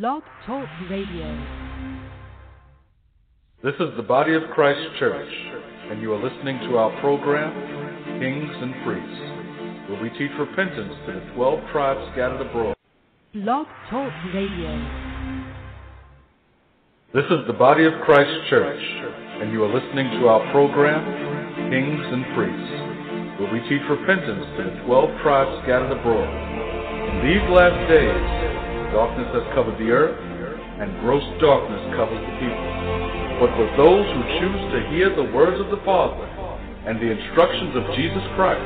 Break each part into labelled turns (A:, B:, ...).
A: Blog Talk Radio.
B: This is the Body of Christ Church, and you are listening to our program, Kings and Priests, where we teach repentance to the 12 tribes scattered abroad.
A: Blog Talk Radio.
B: This is the Body of Christ Church, and you are listening to our program, Kings and Priests, where we teach repentance to the 12 tribes scattered abroad. In these last days, darkness has covered the earth, and gross darkness covers the people. But for those who choose to hear the words of the Father and the instructions of Jesus Christ,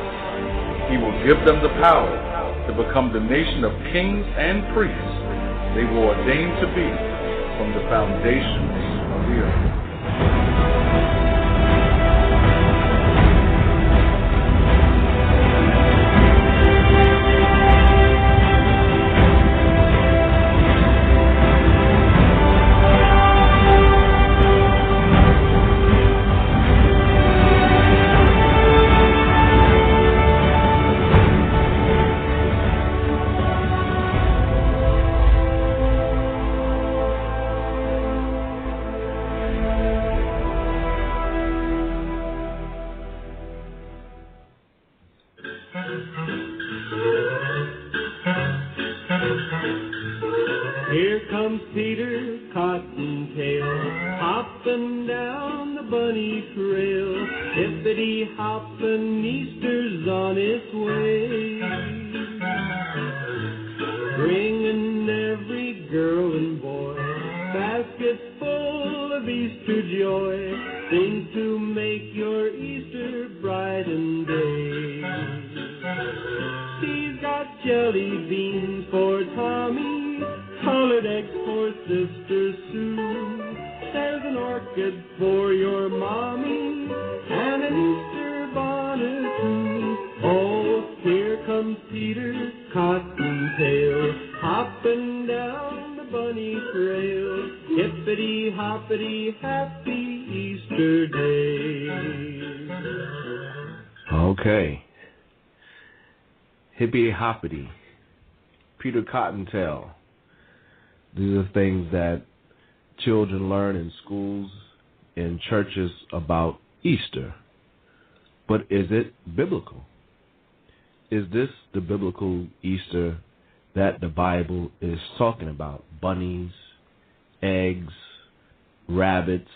B: He will give them the power to become the nation of kings and priests they were ordained to be from the foundations of the earth.
C: Hoppity.
D: Peter Cottontail. These are things that children learn in schools, in churches about Easter. But is it biblical? Is this the biblical Easter that the Bible is talking about? Bunnies, eggs, rabbits.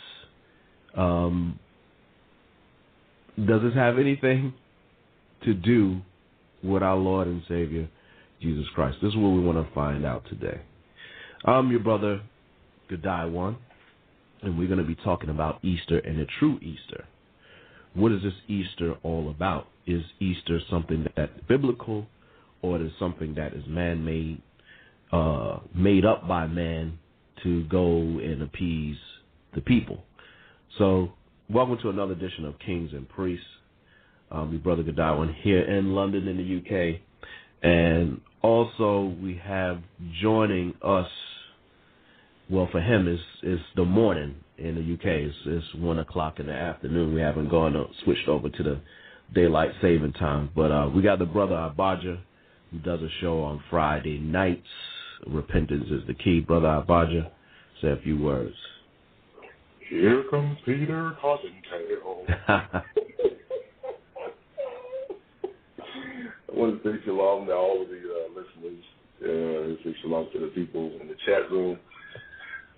D: Um, does this have anything to do with our Lord and Savior Jesus Christ? This is what we want to find out today. I'm your brother, Godai One, and we're going to be talking about Easter and the true Easter. What is this Easter all about? Is Easter something that's biblical, or is something that is man-made, uh, made up by man to go and appease the people? So, welcome to another edition of Kings and Priests. Um, your brother Godwin here in London, in the UK, and also we have joining us. Well, for him, is is the morning in the UK. It's, it's one o'clock in the afternoon. We haven't gone uh, switched over to the daylight saving time, but uh, we got the brother Abaja who does a show on Friday nights. Repentance is the key. Brother Abaja, say a few words.
E: Here comes Peter Cottontail. want to say shalom to all of the uh, listeners. Uh, say shalom to the people in the chat room.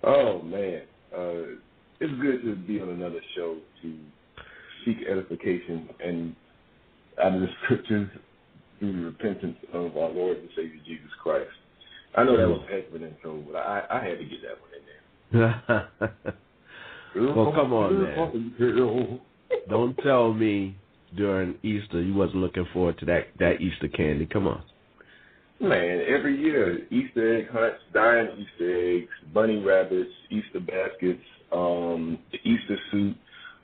E: Oh man, uh, it's good to be on another show to seek edification and out of the scriptures through the repentance of our Lord and Savior Jesus Christ. I know that was heck of an intro, but I, I had to get that one in there.
D: well, come on, man. Don't tell me during Easter you wasn't looking forward to that that Easter candy. Come on.
E: Man, every year Easter egg hunts, dying Easter eggs, bunny rabbits, Easter baskets, um, the Easter suit,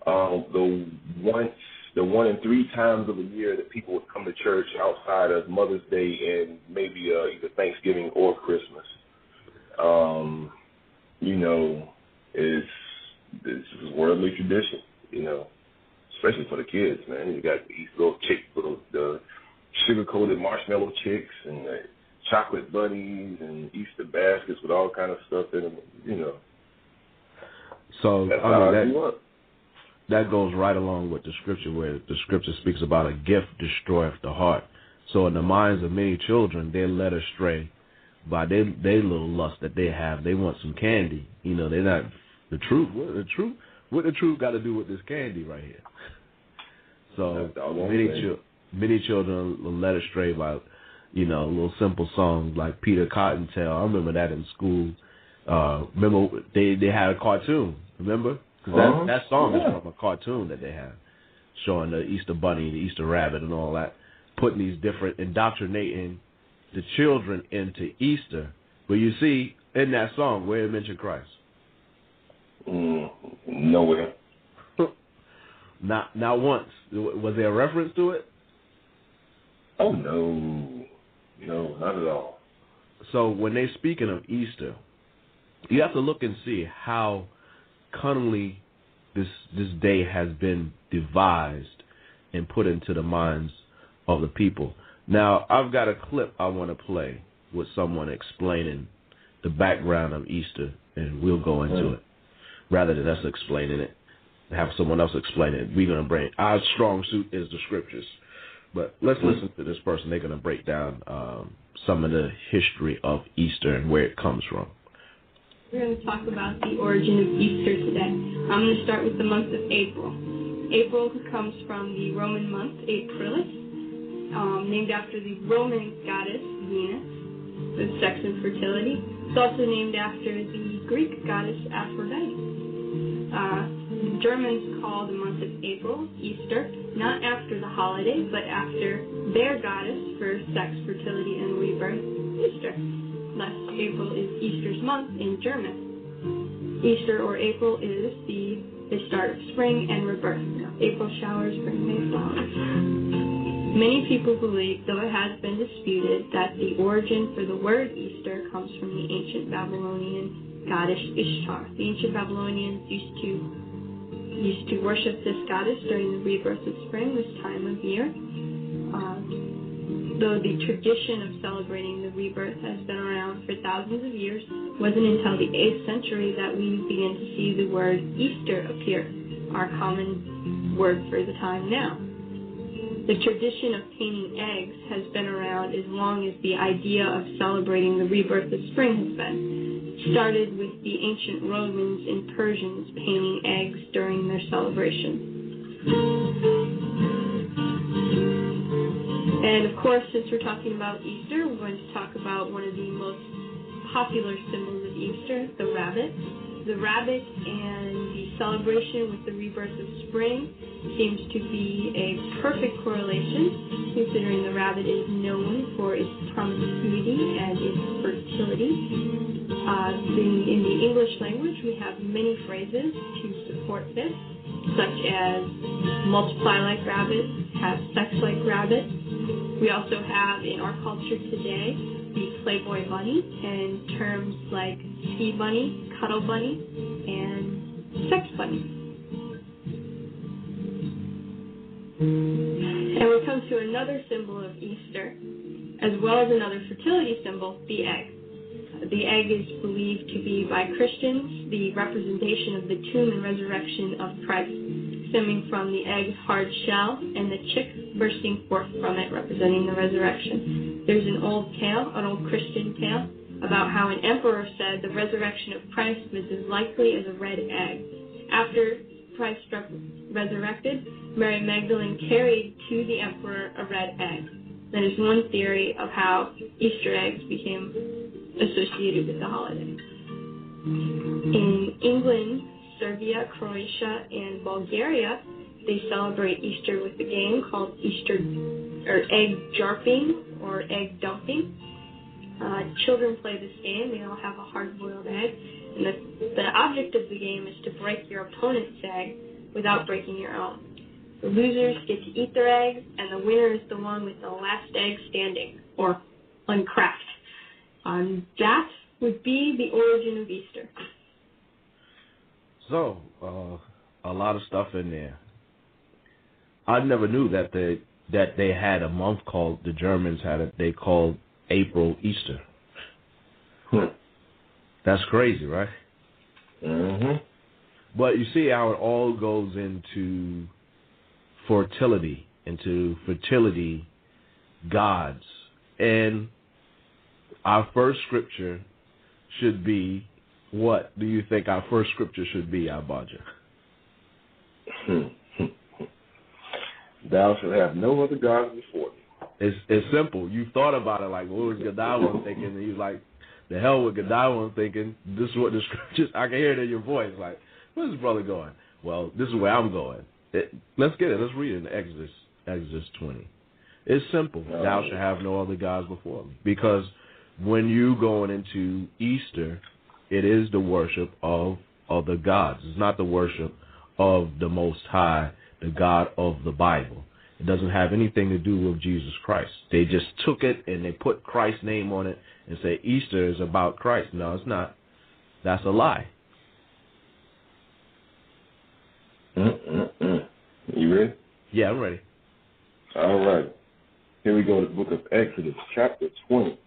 E: um, the once the one and three times of a year that people would come to church outside of Mother's Day and maybe uh, either Thanksgiving or Christmas. Um, you know, it's is worldly tradition. You know, especially for the kids, man. You got these little chicks, little the sugar coated marshmallow chicks and the chocolate bunnies and Easter baskets with all kind of stuff in them. You know,
D: So
E: that's
D: I mean that that goes right along with the scripture where the scripture speaks about a gift destroyeth the heart. So in the minds of many children, they're led astray by their their little lust that they have. They want some candy. You know, they're not the truth. What the truth? What the truth got to do with this candy right here? So
E: That's the wrong
D: many chil- many children are led astray by, you know, little simple songs like Peter Cottontail. I remember that in school. Uh, remember they they had a cartoon. Remember? 'Cause that
E: Uh-huh.
D: that song
E: Yeah.
D: is from a cartoon that they have, showing the Easter Bunny, the Easter Rabbit, and all that, putting these different indoctrinating the children into Easter. But you see in that song where it mentioned Christ,
E: Mm, nowhere.
D: not not once. Was there a reference to it?
E: Oh no, no, not at all.
D: So when they're speaking of Easter, you have to look and see how cunningly this this day has been devised and put into the minds of the people. Now, I've got a clip I want to play with someone explaining the background of Easter, and we'll go into
E: Mm.
D: it rather than us explaining it. Have someone else explain it. We're gonna bring our strong suit is the scriptures, but let's listen to this person. They're gonna break down um, some of the history of Easter and where it comes from.
F: We're going to talk about the origin of Easter today. I'm going to start with the month of April. April comes from the Roman month, Aprilis, um, named after the Roman goddess Venus, with sex and fertility. It's also named after the Greek goddess Aphrodite. Uh, Germans call the month of April Easter, not after the holiday, but after their goddess for sex, fertility, and rebirth, Easter. Thus, April is Easter's month in German. Easter or April is the, the start of spring and rebirth. April showers bring May flowers. Many people believe, though it has been disputed, that the origin for the word Easter comes from the ancient Babylonian goddess Ishtar. The ancient Babylonians used to used to worship this goddess during the rebirth of spring, this time of year. Uh, though the tradition of celebrating the rebirth has been around for thousands of years, it wasn't until the 8th century that we began to see the word Easter appear, our common word for the time now. The tradition of painting eggs has been around as long as the idea of celebrating the rebirth of spring has been. Started with the ancient Romans and Persians painting eggs during their celebration. And of course, since we're talking about Easter, we're going to talk about one of the most popular symbols of Easter, the rabbit. The rabbit and the celebration with the rebirth of spring seems to be a perfect correlation, considering the rabbit is known for its promiscuity and its fertility. Uh, in, in the English language, we have many phrases to support this, such as multiply like rabbits, have sex like rabbits. We also have in our culture today the Playboy bunny and terms like ski bunny, cuddle bunny, and sex bunny. And we come to another symbol of Easter, as well as another fertility symbol, the egg. The egg is believed to be by Christians the representation of the tomb and resurrection of Christ, stemming from the egg's hard shell and the chick bursting forth from it, representing the resurrection. There's an old tale, an old Christian tale, about how an emperor said the resurrection of Christ was as likely as a red egg. After Christ resurrected, Mary Magdalene carried to the emperor a red egg. That is one theory of how Easter eggs became associated with the holiday. In England, Serbia, Croatia, and Bulgaria, they celebrate Easter with a game called Easter or egg jarping or egg dumping. Uh, children play this game. They all have a hard-boiled egg, and the, the object of the game is to break your opponent's egg without breaking your own. The losers get to eat their eggs, and the winner is the one with the last egg standing, or uncracked. Um, that would be the origin of Easter.
D: So, uh, a lot of stuff in there. I never knew that they that they had a month called the Germans had it. They called April Easter.
E: Hmm.
D: That's crazy, right?
E: hmm
D: But you see how it all goes into fertility, into fertility gods. And our first scripture should be what do you think our first scripture should be, Abaja?
E: Thou shalt have no other gods before me.
D: It's it's simple. You thought about it like what was Gadawan thinking? And he's like, the hell with Gadawan thinking. This is what the scriptures. I can hear it in your voice. Like, where's this brother going? Well, this is where I'm going. It, let's get it. Let's read it in Exodus Exodus 20. It's simple. Thou shalt have no other gods before me. Because when you going into Easter, it is the worship of the gods. It's not the worship of the Most High, the God of the Bible. It doesn't have anything to do with Jesus Christ. They just took it and they put Christ's name on it and say Easter is about Christ. No, it's not. That's a lie.
E: Mm-mm-mm. You ready?
D: Yeah, I'm ready.
E: All right. Here we go to the book of Exodus, chapter 20.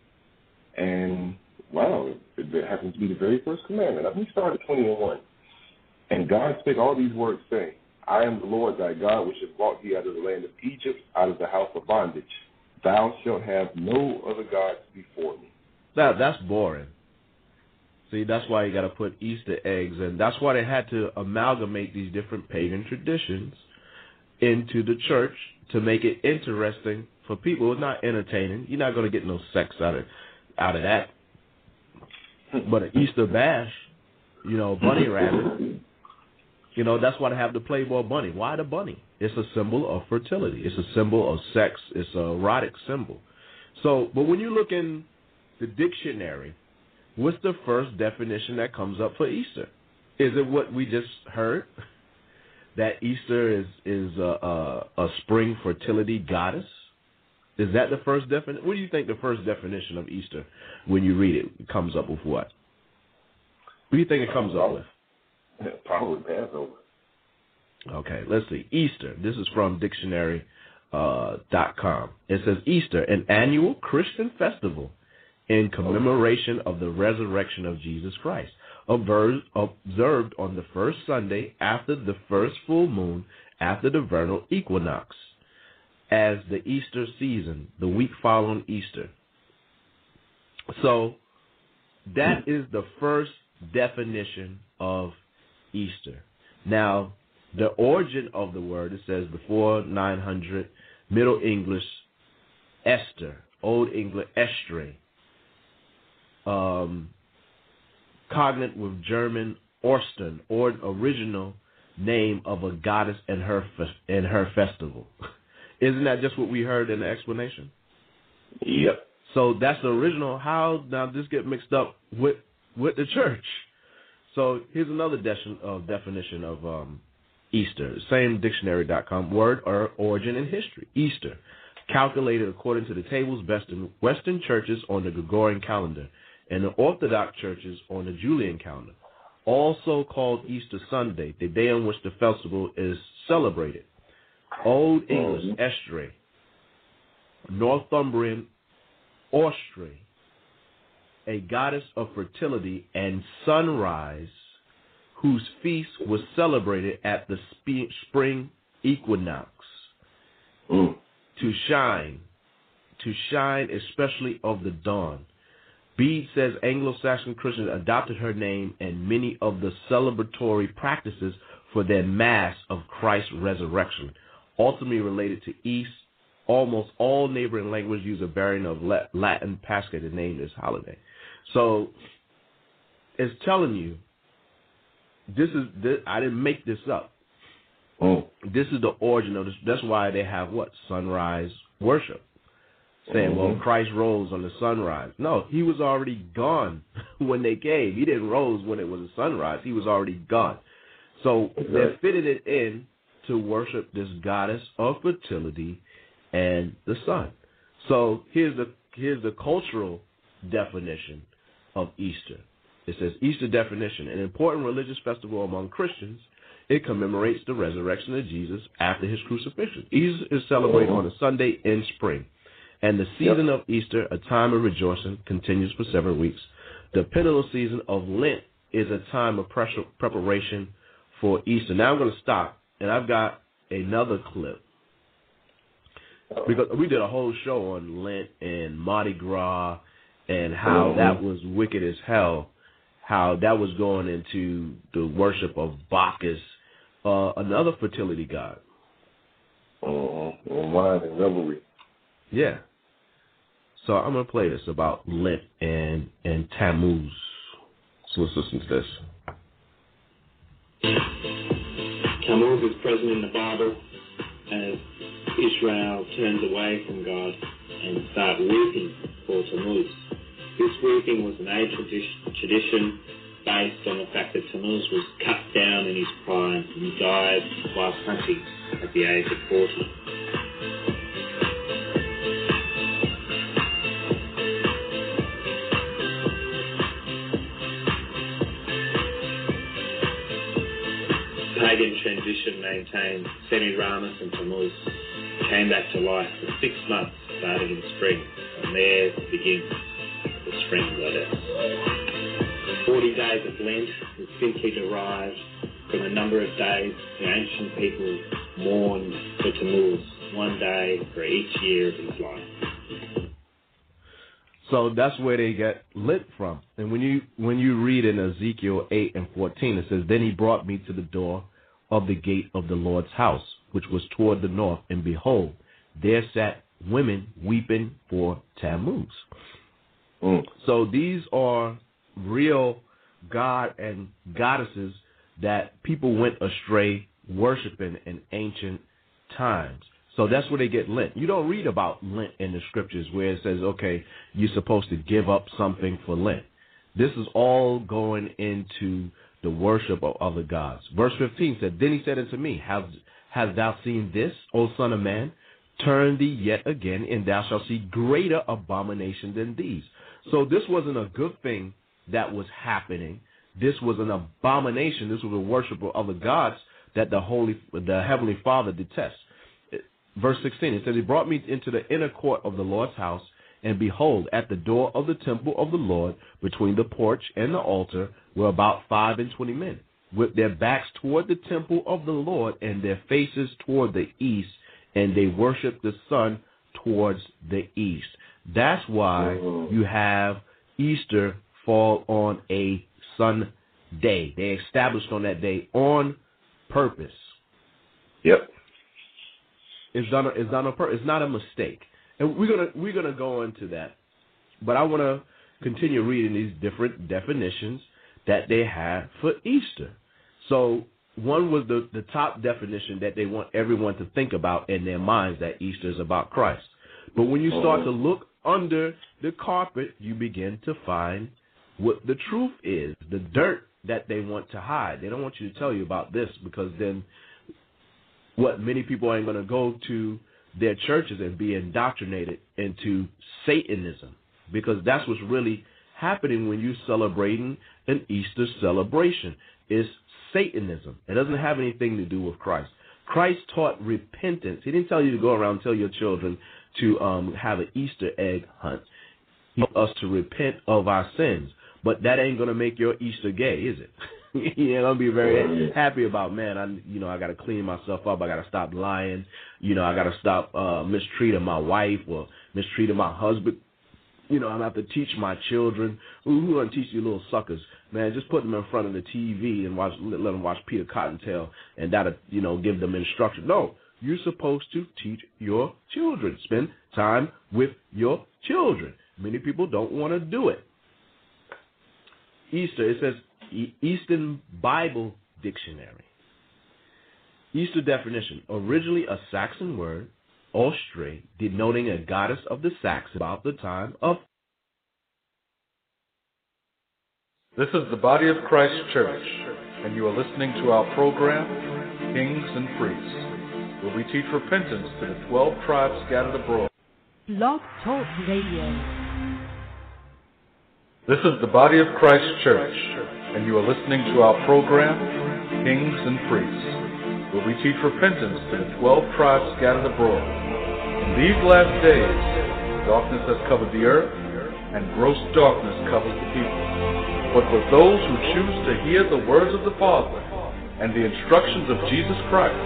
E: And, wow, it, happens to be the very first commandment. Let me start at 20 and 1. And God spake all these words, saying, I am the Lord thy God, which have brought thee out of the land of Egypt, out of the house of bondage. Thou shalt have no other gods before me.
D: That that's boring. See, that's why you got to put Easter eggs, and that's why they had to amalgamate these different pagan traditions into the church to make it interesting for people. It's not entertaining. You're not going to get no sex out of out of that. But an Easter bash, you know, bunny rabbit. You know, that's why they have the Playboy bunny. Why the bunny? It's a symbol of fertility. It's a symbol of sex. It's a erotic symbol. So, but when you look in the dictionary, what's the first definition that comes up for Easter? Is it what we just heard? That Easter is is a, a, a spring fertility goddess? Is that the first definition? What do you think the first definition of Easter, when you read it, comes up with what? What do you think it comes up with?
E: Probably Passover.
D: Okay, let's see. Easter. This is from dictionary uh, dot com. It says Easter, an annual Christian festival in commemoration of the resurrection of Jesus Christ, observed on the first Sunday after the first full moon after the vernal equinox, as the Easter season, the week following Easter. So that is the first definition of Easter. Now, the origin of the word, it says before 900, Middle English, Esther, Old English, Estre, um, cognate with German Ostern, or original name of a goddess and her and her festival. Isn't that just what we heard in the explanation?
E: Yep.
D: So that's the original. How now this get mixed up with with the church? So here's another de- uh, definition of um, Easter. Same dictionary.com. Word or origin in history. Easter, calculated according to the tables best in Western churches on the Gregorian calendar and the Orthodox churches on the Julian calendar. Also called Easter Sunday, the day on which the festival is celebrated. Old English, Estre. Northumbrian, Ostre a goddess of fertility and sunrise, whose feast was celebrated at the spe- spring equinox.
E: Mm.
D: To shine, to shine especially of the dawn. Bede says Anglo-Saxon Christians adopted her name and many of the celebratory practices for their mass of Christ's resurrection, ultimately related to East. Almost all neighboring languages use a variant of Latin Pascha to name this holiday. So it's telling you this is this, I didn't make this up.
E: Oh.
D: This is the origin of this. That's why they have what sunrise worship, saying, "Well, mm-hmm. Christ rose on the sunrise." No, he was already gone when they came. He didn't rose when it was a sunrise. He was already gone. So they fitted it in to worship this goddess of fertility and the sun. So here's the here's the cultural definition of Easter. It says Easter definition, an important religious festival among Christians. It commemorates the resurrection of Jesus after his crucifixion. Easter is celebrated on a Sunday in spring. And the season of Easter, a time of rejoicing, continues for seven weeks. the penal season of Lent is a time of pressure, preparation for Easter. Now I'm going to stop, and I've got another clip because we did a whole show on Lent and Mardi Gras and how that was wicked as hell. How that was going into the worship of Bacchus, uh, another fertility god.
E: Mm-hmm. And wine and revelry.
D: Yeah. So I'm gonna play this about Lent and and Tammuz. So let's listen to this.
G: Tammuz is present in the Bible as Israel turns away from God and start weeping for Tammuz. This weeping was an age tradition based on the fact that Tammuz was cut down in his prime and died while hunting at the age of 40. Pagan tradition maintained Semiramis and Tammuz came back to life for six months starting in spring, and there begins the spring goddess. Forty days of Lent is simply derived from the number of days the ancient people mourned for Tammuz, one day for each year of his life.
D: So that's where they get lit from. And when you when you read in Ezekiel eight and fourteen, it says, Then he brought me to the door of the gate of the Lord's house, which was toward the north, and behold, there sat women weeping for Tammuz.
E: Mm.
D: So these are real god and goddesses that people went astray worshiping in ancient times. So that's where they get Lent. You don't read about Lent in the scriptures where it says, okay, you're supposed to give up something for Lent. This is all going into the worship of other gods. Verse 15 said, Then he said unto me, Have, Hast thou seen this, O son of man? Turn thee yet again, and thou shalt see greater abomination than these. So this wasn't a good thing that was happening. This was an abomination. This was a worship of other gods that the holy, the heavenly Father detests. Verse 16, it says, He brought me into the inner court of the Lord's house, and behold, at the door of the temple of the Lord, between the porch and the altar, were about five and twenty men, with their backs toward the temple of the Lord, and their faces toward the east, and they worshiped the sun towards the east. That's why mm. you have Easter fall on a Sunday. They established on that day on purpose.
E: Yep.
D: It's done. It's done on purpose. It's not a mistake. And we're gonna we're gonna go into that, but I want to continue reading these different definitions that they have for Easter. So one was the the top definition that they want everyone to think about in their minds that Easter is about Christ. But when you start to oh. look under the carpet, you begin to find what the truth is, the dirt that they want to hide. They don't want you to tell you about this because then what many people ain't going to go to their churches and be indoctrinated into Satanism because that's what's really happening when you're celebrating an Easter celebration is Satanism. It doesn't have anything to do with Christ. Christ taught repentance. He didn't tell you to go around and tell your children to um, have an Easter egg hunt. He taught us to repent of our sins. But that ain't gonna make your Easter gay, is it? ain't gonna be very happy about man. I you know I gotta clean myself up. I gotta stop lying. You know I gotta stop uh, mistreating my wife or mistreating my husband. You know I have to teach my children. Who, who gonna teach you little suckers? Man, just put them in front of the TV and watch let them watch Peter Cottontail, and that'll you know give them instruction. No, you're supposed to teach your children. Spend time with your children. Many people don't want to do it. Easter, it says Easton Bible Dictionary. Easter definition, originally a Saxon word, Ostre, denoting a goddess of the Saxons about the time of.
H: This is the Body of Christ Church, and you are listening to our program, Kings and Priests, where we teach repentance to the 12 tribes scattered abroad.
A: Blog Talk Radio.
H: This is the Body of Christ Church, and you are listening to our program, Kings and Priests, where we teach repentance to the 12 tribes scattered abroad. In these last days, darkness has covered the earth, and gross darkness covers the people.
B: but for those who choose to hear the words of the Father and the instructions of Jesus Christ,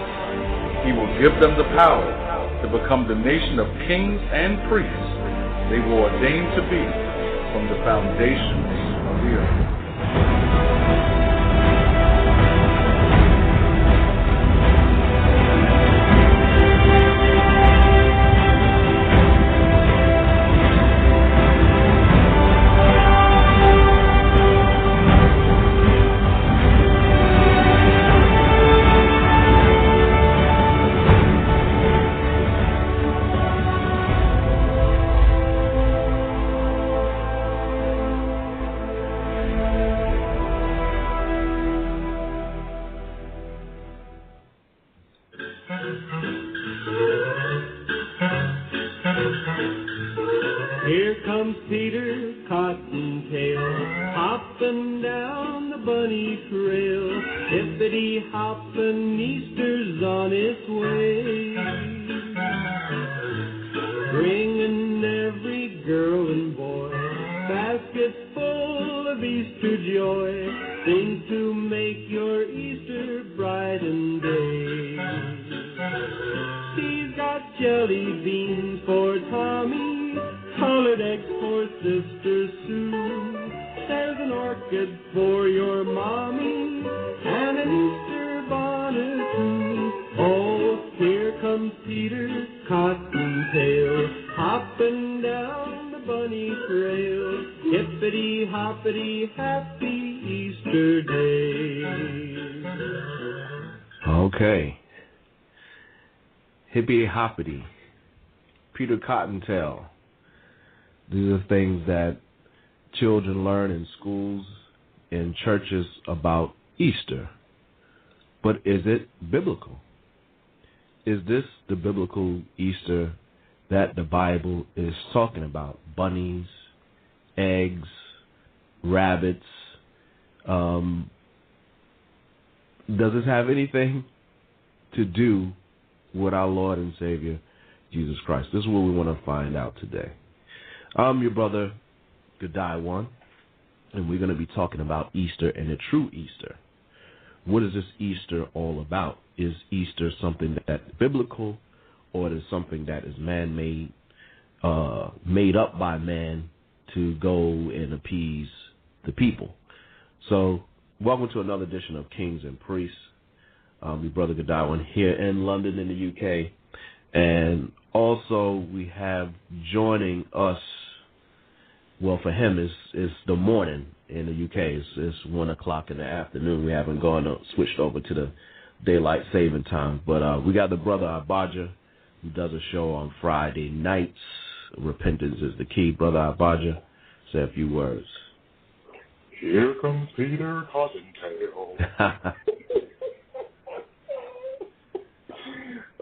B: He will give them the power to become the nation of kings and priests they were ordained to be from the foundations of the earth.
I: Hoppity.
D: Peter Cottontail. These are things that children learn in schools, in churches about Easter. But is it biblical? Is this the biblical Easter that the Bible is talking about? Bunnies, eggs, rabbits. Um, does this have anything to do with our Lord and Savior, Jesus Christ? This is what we want to find out today. I'm your brother, Godai One, and we're going to be talking about Easter and the true Easter. What is this Easter all about? Is Easter something that's biblical, or is something that is man-made, uh, made up by man to go and appease the people? So, welcome to another edition of Kings and Priests. Um, your brother Godwin here in London, in the UK, and also we have joining us. Well, for him, it's it's the morning in the UK. It's, it's one o'clock in the afternoon. We haven't gone uh, switched over to the daylight saving time, but uh, we got the brother Abaja who does a show on Friday nights. Repentance is the key. Brother Abaja, say a few words.
E: Here comes Peter Cottontail.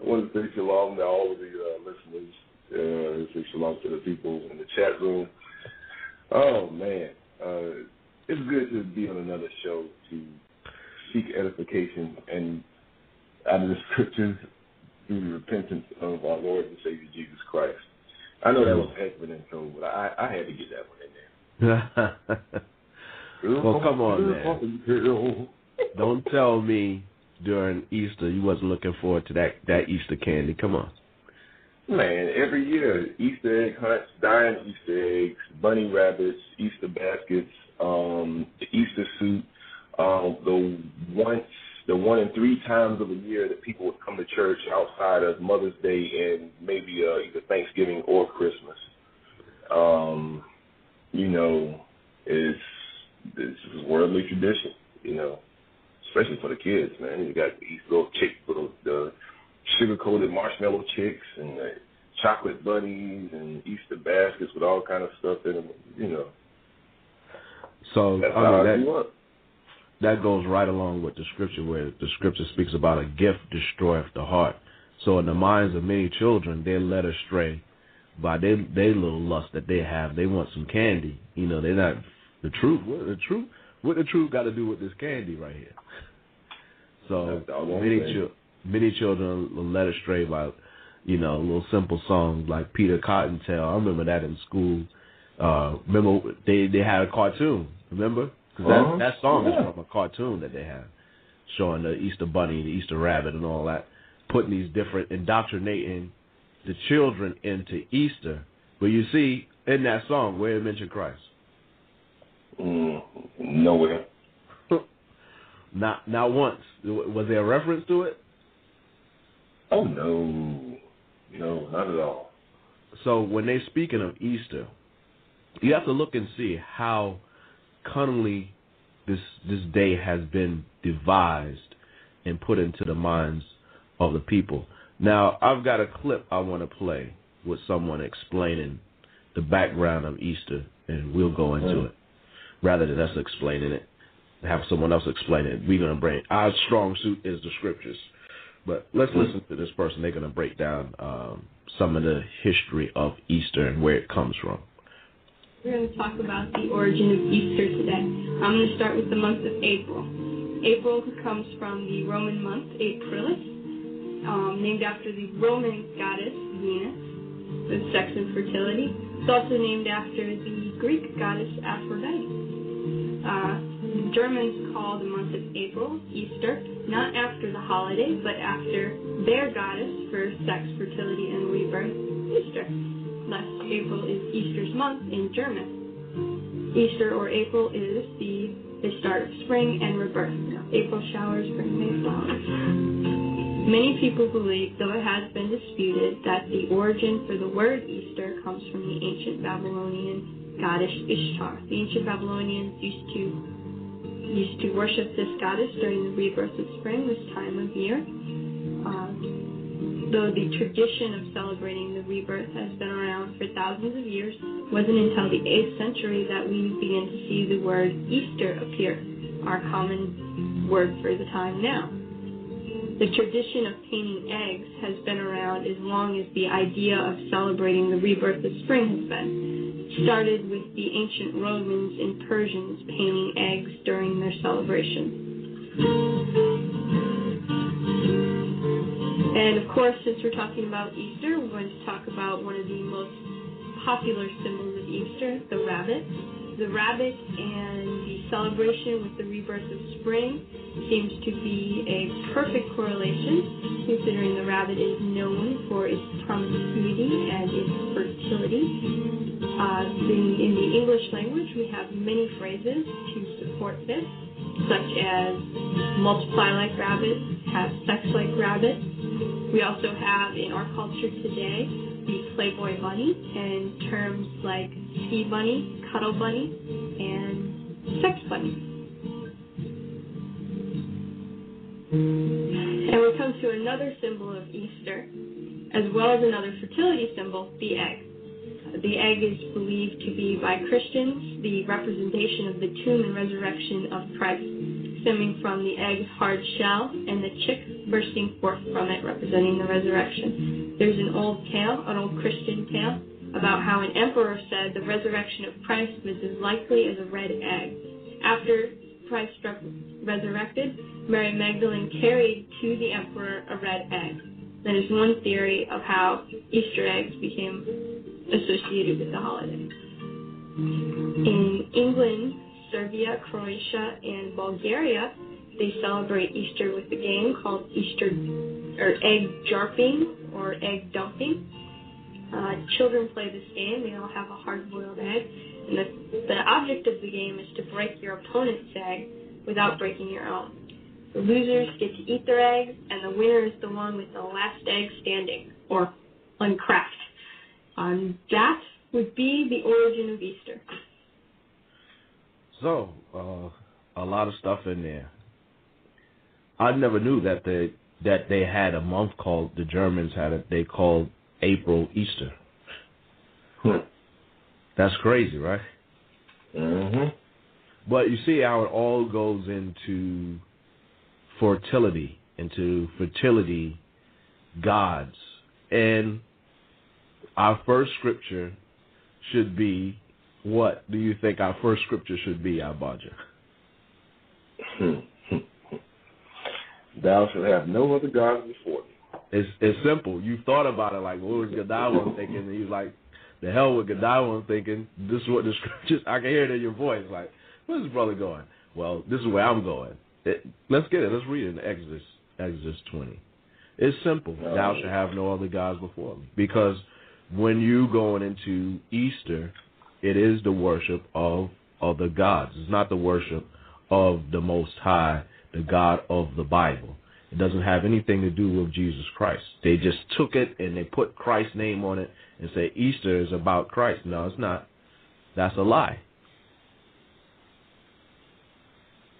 E: I want to say shalom to all of the uh, listeners. Uh, say shalom to the people in the chat room. Oh man, uh, it's good to be on another show to seek edification and out of the scriptures through the repentance of our Lord and Savior Jesus Christ. I know that was a heck of an intro, but I, I had to get that one in there.
D: well, come on, man. Don't tell me during Easter you wasn't looking forward to that that Easter candy. Come on.
E: Man, every year, Easter egg hunts, dying Easter eggs, bunny rabbits, Easter baskets, um, the Easter suit, um, the once, the one and three times of a year that people would come to church outside of Mother's Day and maybe uh, either Thanksgiving or Christmas. Um, you know, it's this is worldly tradition. You know, especially for the kids, man. You got these little chicks, little the sugar coated marshmallow chicks and the chocolate bunnies and Easter baskets with all kind of stuff in them. You know,
D: So
E: that's
D: I mean that that goes right along with the scripture where the scripture speaks about a gift destroyeth the heart. So in the minds of many children, they're led astray by their their little lust that they have. They want some candy. You know, they're not the truth. What the truth? What the truth got to do with this candy right here? So many chil- many children are led astray by you know little simple songs like Peter Cottontail. I remember that in school. Uh, remember they they had a cartoon. Remember Because that,
E: Uh-huh.
D: that song
E: Yeah.
D: is from a cartoon that they have, showing the Easter bunny, the Easter rabbit, and all that, putting these different, indoctrinating the children into Easter. But you see, in that song, where it mentioned Christ.
E: Mm, nowhere.
D: Not not once. Was there a reference to it?
E: Oh no, no, not at all.
D: So when they're speaking of Easter, you have to look and see how cunningly this this day has been devised and put into the minds of the people. Now I've got a clip I want to play with someone explaining the background of Easter, and we'll go into
E: Mm.
D: it rather than us explaining it. Have someone else explain it. We're gonna bring our strong suit is the scriptures, but let's listen to this person. They're gonna break down um, some of the history of Easter and where it comes from.
F: We're going to talk about the origin of Easter today. I'm going to start with the month of April. April comes from the Roman month Aprilis, um, named after the Roman goddess Venus, with sex and fertility. It's also named after the Greek goddess Aphrodite. Uh, Germans call the month of April Easter, not after the holiday, but after their goddess for sex, fertility, and rebirth, Easter. Thus, April is Easter's month in German. Easter or April is the, the start of spring and rebirth. April showers bring May flowers. Many people believe, though it has been disputed, that the origin for the word Easter comes from the ancient Babylonian goddess Ishtar. The ancient Babylonians used to used to worship this goddess during the rebirth of spring, this time of year. Uh, though the tradition of celebrating the rebirth has been around for thousands of years, it wasn't until the 8th century that we began to see the word Easter appear, our common word for the time now. The tradition of painting eggs has been around as long as the idea of celebrating the rebirth of spring has been. Started with the ancient Romans and Persians painting eggs during their celebrations. And of course, since we're talking about Easter, we're going to talk about one of the most popular symbols of Easter, the rabbit. The rabbit and the celebration with the rebirth of spring seems to be a perfect correlation, considering the rabbit is known for its promiscuity and its fertility. Uh, in, in the English language, we have many phrases to support this, such as multiply like rabbits, have sex like rabbits. We also have in our culture today the Playboy bunny and terms like ski bunny, cuddle bunny, and sex bunny. And we come to another symbol of Easter, as well as another fertility symbol, the egg. The egg is believed to be by Christians the representation of the tomb and resurrection of Christ, stemming from the egg's hard shell and the chick bursting forth from it, representing the resurrection. There's an old tale, an old Christian tale, about how an emperor said the resurrection of Christ was as likely as a red egg. After Christ resurrected, Mary Magdalene carried to the emperor a red egg. That is one theory of how Easter eggs became associated with the holiday. In England, Serbia, Croatia, and Bulgaria, they celebrate Easter with a game called Easter or egg jarping or egg dumping. Uh, children play this game. They all have a hard-boiled egg, and the, the object of the game is to break your opponent's egg without breaking your own. The losers get to eat their eggs, and the winner is the one with the last egg standing, or uncracked. Um, that would be the origin of Easter.
D: So, uh, a lot of stuff in there. I never knew that they that they had a month called the Germans had it. They called April Easter.
E: Hmm.
D: That's crazy, right?
E: Mm-hmm.
D: But you see how it all goes into fertility, into fertility gods. And our first scripture should be what do you think our first scripture should be, Abaja?
E: Thou shalt have no other gods before me.
D: It's it's simple. You thought about it like what was Godiwa thinking? And he's like, the hell with Godiwa thinking. This is what the scriptures. I can hear it in your voice. Like Where's this brother going? Well, this is where I'm going. It, let's get it. Let's read it in Exodus, Exodus 20. It's simple. Thou shalt have no other gods before me. Because when you going into Easter, it is the worship of other gods. It's not the worship of the Most High, the God of the Bible. It doesn't have anything to do with Jesus Christ. They just took it and they put Christ's name on it and say Easter is about Christ. No, it's not. That's a lie.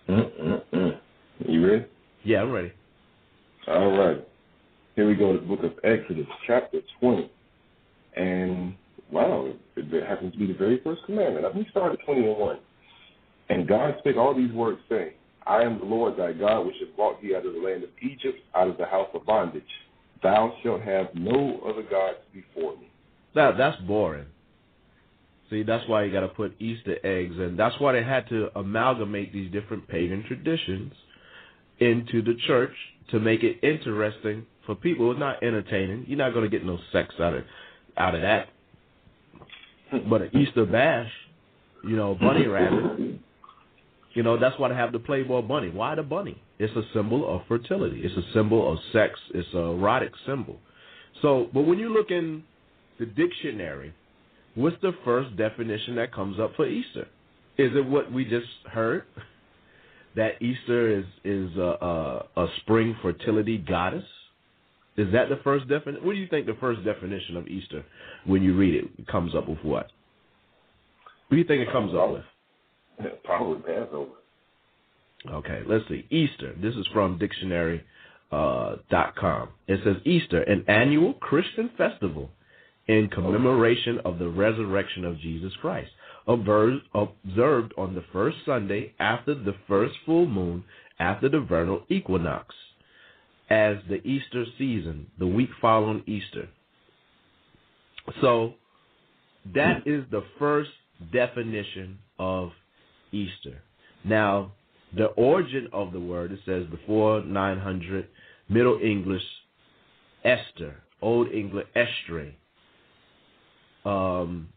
E: Mm-mm-mm. You ready?
D: Yeah, I'm ready.
E: All right. Here we go to the book of Exodus, chapter 20. And, wow, it, it happens to be the very first commandment. Let me start at 20 and 1. And God spake all these words, saying, I am the Lord thy God, which have brought thee out of the land of Egypt, out of the house of bondage. Thou shalt have no other gods before me.
D: That that's boring. See, that's why you got to put Easter eggs, and that's why they had to amalgamate these different pagan traditions into the church to make it interesting for people. It's not entertaining. You're not going to get no sex out of out of that. But an Easter bash, you know, bunny rabbit. You know, that's why they have the Playboy bunny. Why the bunny? It's a symbol of fertility. It's a symbol of sex. It's a erotic symbol. So, but when you look in the dictionary, what's the first definition that comes up for Easter? Is it what we just heard? That Easter is is a, a, a spring fertility goddess? Is that the first definition? What do you think the first definition of Easter, when you read it, comes up with what? What do you think it comes up with?
E: Probably Passover.
D: Okay, let's see. Easter. This is from dictionary uh, dot com. It says Easter, an annual Christian festival in commemoration of the resurrection of Jesus Christ, observed on the first Sunday after the first full moon after the vernal equinox, as the Easter season, the week following Easter. So that is the first definition of Easter. Now, the origin of the word, it says before 900, Middle English, Esther, Old English, Estre, um,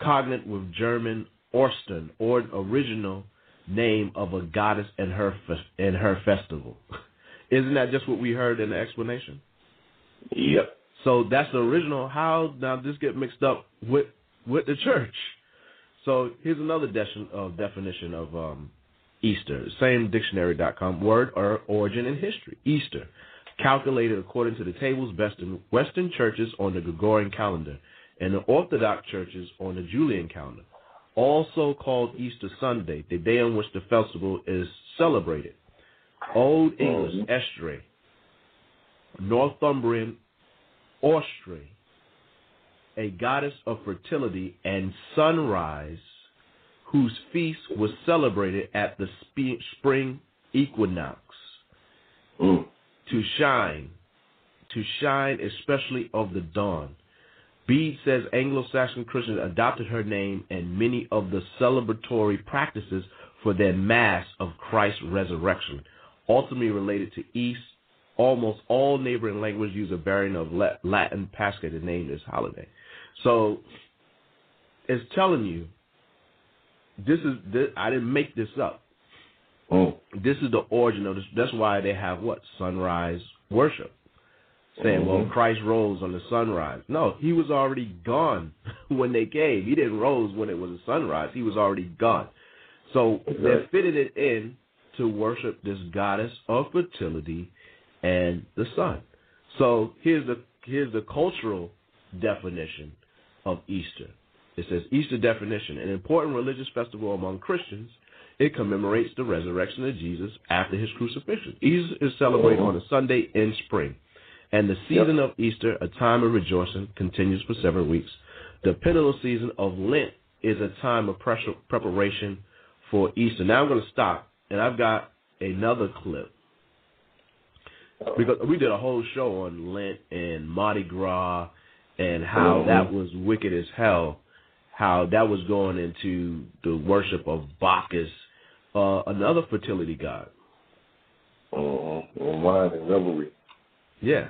D: cognate with German Ostern, or original name of a goddess and her and her festival. Isn't that just what we heard in the explanation?
E: Yep.
D: So that's the original. How now this get mixed up with with the church? So here's another de- uh, definition of um, Easter. Same dictionary.com word or origin and history. Easter, calculated according to the tables best in Western churches on the Gregorian calendar and the Orthodox churches on the Julian calendar. Also called Easter Sunday, the day on which the festival is celebrated. Old English, Estre, Northumbrian, Ostre, a goddess of fertility and sunrise, whose feast was celebrated at the spe- spring equinox.
E: Mm.
D: To shine, to shine especially of the dawn. Bede says Anglo-Saxon Christians adopted her name and many of the celebratory practices for their mass of Christ's resurrection, ultimately related to East. Almost all neighboring languages use a variant of Latin Pascha to name this holiday. So it's telling you this is this, I didn't make this up.
E: Mm.
D: This is the origin of this. That's why they have what sunrise worship, saying, "Well,
E: Mhm.
D: Christ rose on the sunrise." No, he was already gone when they came. He didn't rose when it was a sunrise. He was already gone. So they're fitting it in to worship this goddess of fertility and the sun. So here's the here's the cultural definition of Easter. It says Easter definition, an important religious festival among Christians. It commemorates the resurrection of Jesus after his crucifixion. Easter is celebrated on a Sunday in spring. And the season of Easter, a time of rejoicing, continues for seven weeks. The penal season of Lent is a time of pressure, preparation for Easter. Now I'm going to stop, and I've got another clip because we did a whole show on Lent and Mardi Gras and how
E: Mhm.
D: that was wicked as hell, how that was going into the worship of Bacchus, uh, another fertility god.
E: Mm-hmm. Wine and revelry.
D: Yeah.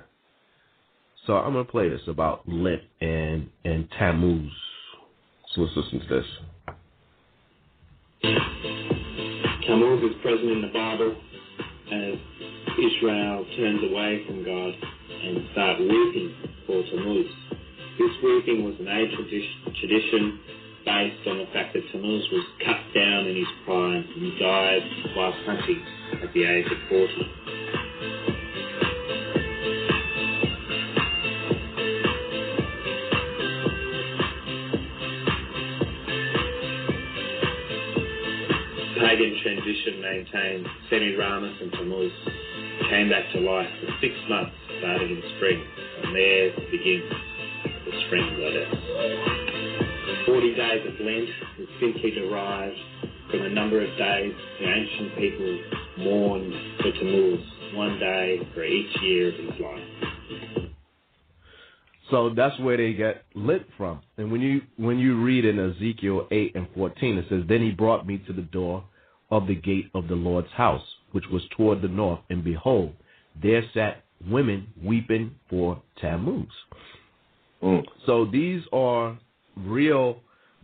D: So I'm gonna play this about Lent and and Tammuz. So let's listen to this.
G: Tammuz is present in the Bible as Israel turns away from God and start weeping for Tammuz. This weeping was an age tradition based on the fact that Tammuz was cut down in his prime and died while hunting at the age of 40. Pagan tradition maintained Semiramis and Tammuz came back to life for six months starting in spring, and there begins the spring goddess. Forty days of Lent is simply derived from the number of days the ancient people mourned for Tammuz, one day for each year of his life.
D: So that's where they get lit from. And when you when you read in Ezekiel eight and fourteen, it says, Then he brought me to the door of the gate of the Lord's house, which was toward the north, and behold, there sat women weeping for Tammuz. Mm. So these are real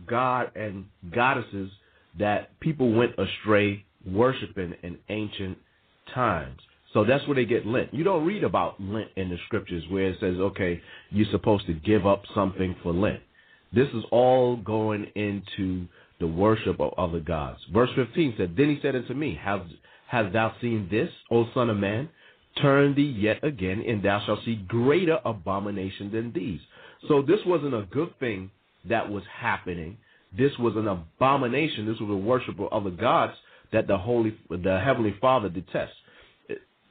D: god and goddesses that people went astray worshiping in ancient times. So that's where they get Lent. You don't read about Lent in the scriptures where it says, okay, you're supposed to give up something for Lent. This is all going into the worship of other gods. Verse 15 said, Then he said unto me, Have, Hast thou seen this, O son of man? Turn thee yet again, and thou shalt see greater abomination than these. So this wasn't a good thing that was happening. This was an abomination. This was a worship of other gods that the holy, the heavenly Father detests.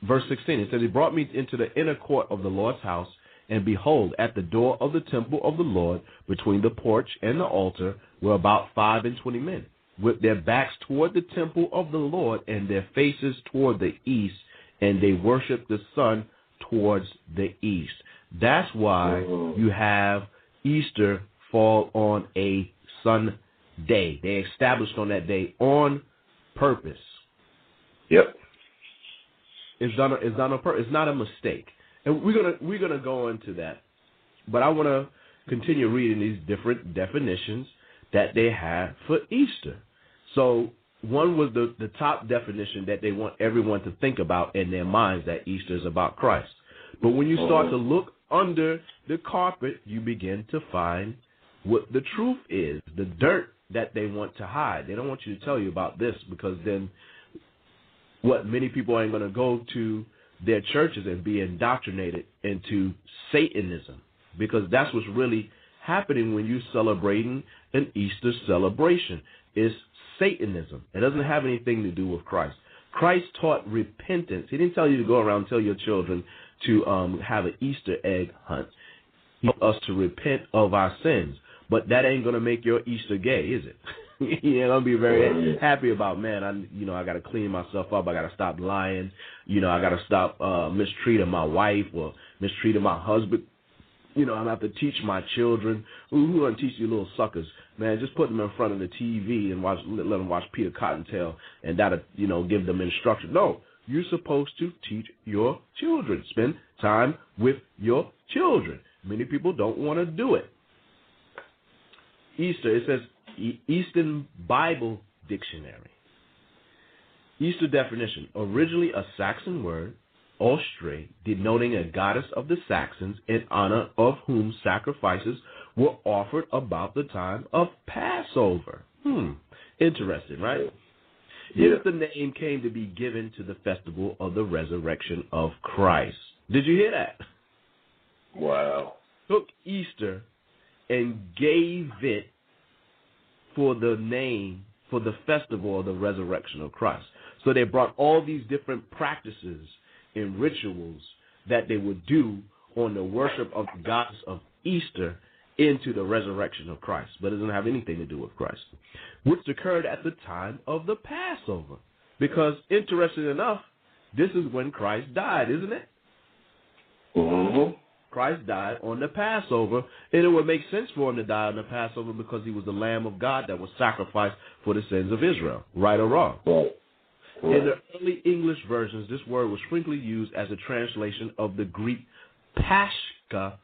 D: Verse 16, it says, He brought me into the inner court of the Lord's house, and behold, at the door of the temple of the Lord, between the porch and the altar, were about five and twenty men, with their backs toward the temple of the Lord and their faces toward the east, and they worshiped the sun towards the east. That's why you have Easter fall on a Sunday. They established on that day on purpose.
E: Yep.
D: It's done. It's done on purpose. It's not a mistake. And we're gonna we're gonna go into that, but I want to continue reading these different definitions that they had for Easter. So one was the, the top definition that they want everyone to think about in their minds that Easter is about Christ. But when you start to look under the carpet, you begin to find what the truth is, the dirt that they want to hide. They don't want you to tell you about this because then what many people ain't going to go to their churches and be indoctrinated into Satanism because that's what's really happening when you're celebrating an Easter celebration. It's Satanism. It doesn't have anything to do with Christ. Christ taught repentance. He didn't tell you to go around and tell your children to um, have an Easter egg hunt. He us to repent of our sins. But that ain't gonna make your Easter gay, is it? know, I'm be very happy about man. I you know I got to clean myself up. I got to stop lying. You know, I got to stop uh, mistreating my wife or mistreating my husband you know, I'm have to teach my children. Who, who gonna teach you little suckers, man? Just put them in front of the TV and watch, let them watch Peter Cottontail, and that'll, you know, give them instruction. No, you're supposed to teach your children. Spend time with your children. Many people don't want to do it. Easter, it says Easton Bible Dictionary. Easter definition, originally a Saxon word Ostre, denoting a goddess of the Saxons, in honor of whom sacrifices were offered about the time of Passover. Hmm, interesting, right? Yeah. the name came to be given to the festival of the resurrection of Christ. Did you hear that?
E: Wow.
D: Took Easter and gave it for the name for the festival of the resurrection of Christ. So they brought all these different practices and rituals that they would do on the worship of the goddess of Easter into the resurrection of Christ, but it doesn't have anything to do with Christ, which occurred at the time of the Passover. Because, interesting enough, this is when Christ died, isn't it?
E: Mm-hmm.
D: Christ died on the Passover, and it would make sense for him to die on the Passover because he was the Lamb of God that was sacrificed for the sins of Israel, right or wrong.
E: Right.
D: In the early English versions, this word was frequently used as a translation of the Greek Pascha,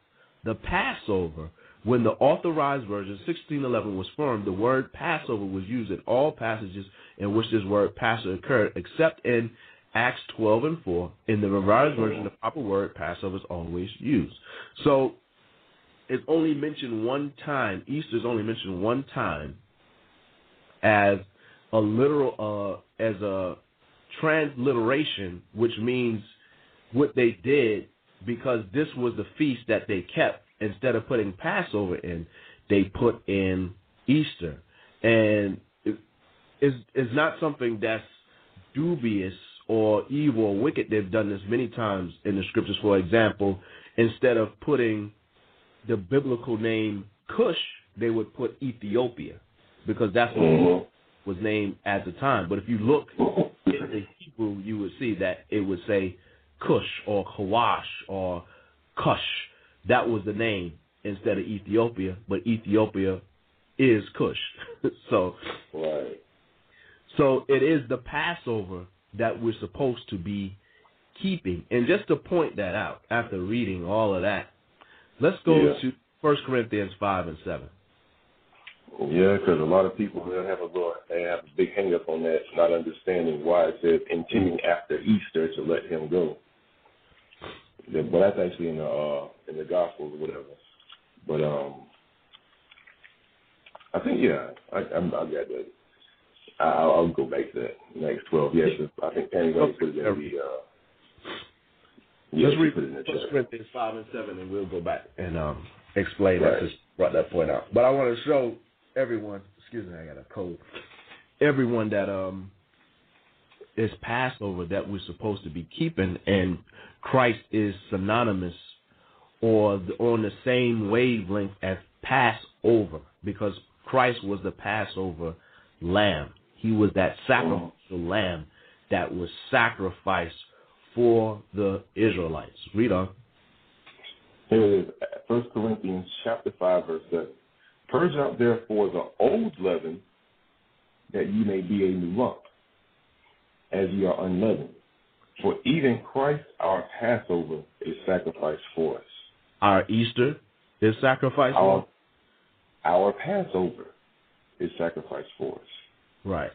D: the Passover, When the authorized version 1611 was formed, the word Passover was used in all passages in which this word Passover occurred, except in Acts 12 and 4. In the revised version, the proper word Passover is always used. So it's only mentioned one time. Easter is only mentioned one time as a literal, uh, as a transliteration, which means what they did because this was the feast that they kept. Instead of putting Passover in, they put in Easter, and it is is not something that's dubious or evil or wicked. They've done this many times in the scriptures. For example, instead of putting the biblical name Cush, they would put Ethiopia because that's what
E: Mhm.
D: was named at the time. But if you look in the Hebrew, you would see that it would say Cush or Kawash or Kush. That was the name instead of Ethiopia, but Ethiopia is Cush. so
E: Right.
D: so it is the Passover that we're supposed to be keeping. And just to point that out, after reading all of that, let's go
E: Yeah.
D: to 1 Corinthians 5 and 7.
E: Yeah, because a lot of people they have a little, they have a big hang up on that, not understanding why it says continuing after Easter to let him go. Yeah, But that's actually in the uh, in the Gospels or whatever. But um, I think yeah, I I'm, I got that. I- I'll, I'll go back to that next twelve. Yes, I think Penny Lane put it in the. Uh, yeah,
D: Let's read
E: put it in the
D: 1
E: chat.
D: Corinthians 5 and 7, and we'll go back and um, explain
E: Right.
D: that. Just brought that point out. But I want to show everyone, excuse me, I got a cold, everyone that um, is Passover that we're supposed to be keeping, and Christ is synonymous or the, on the same wavelength as Passover because Christ was the Passover lamb. He was that mm. sacrificial lamb that was sacrificed for the Israelites. Read on.
E: Here it is, First Corinthians chapter five, verse seven. Purge out therefore the old leaven, that ye may be a new lump, as ye are unleavened. For even Christ our Passover is sacrificed for us.
D: Our Easter is sacrificed.
E: Our our Passover is sacrificed for us.
D: Right.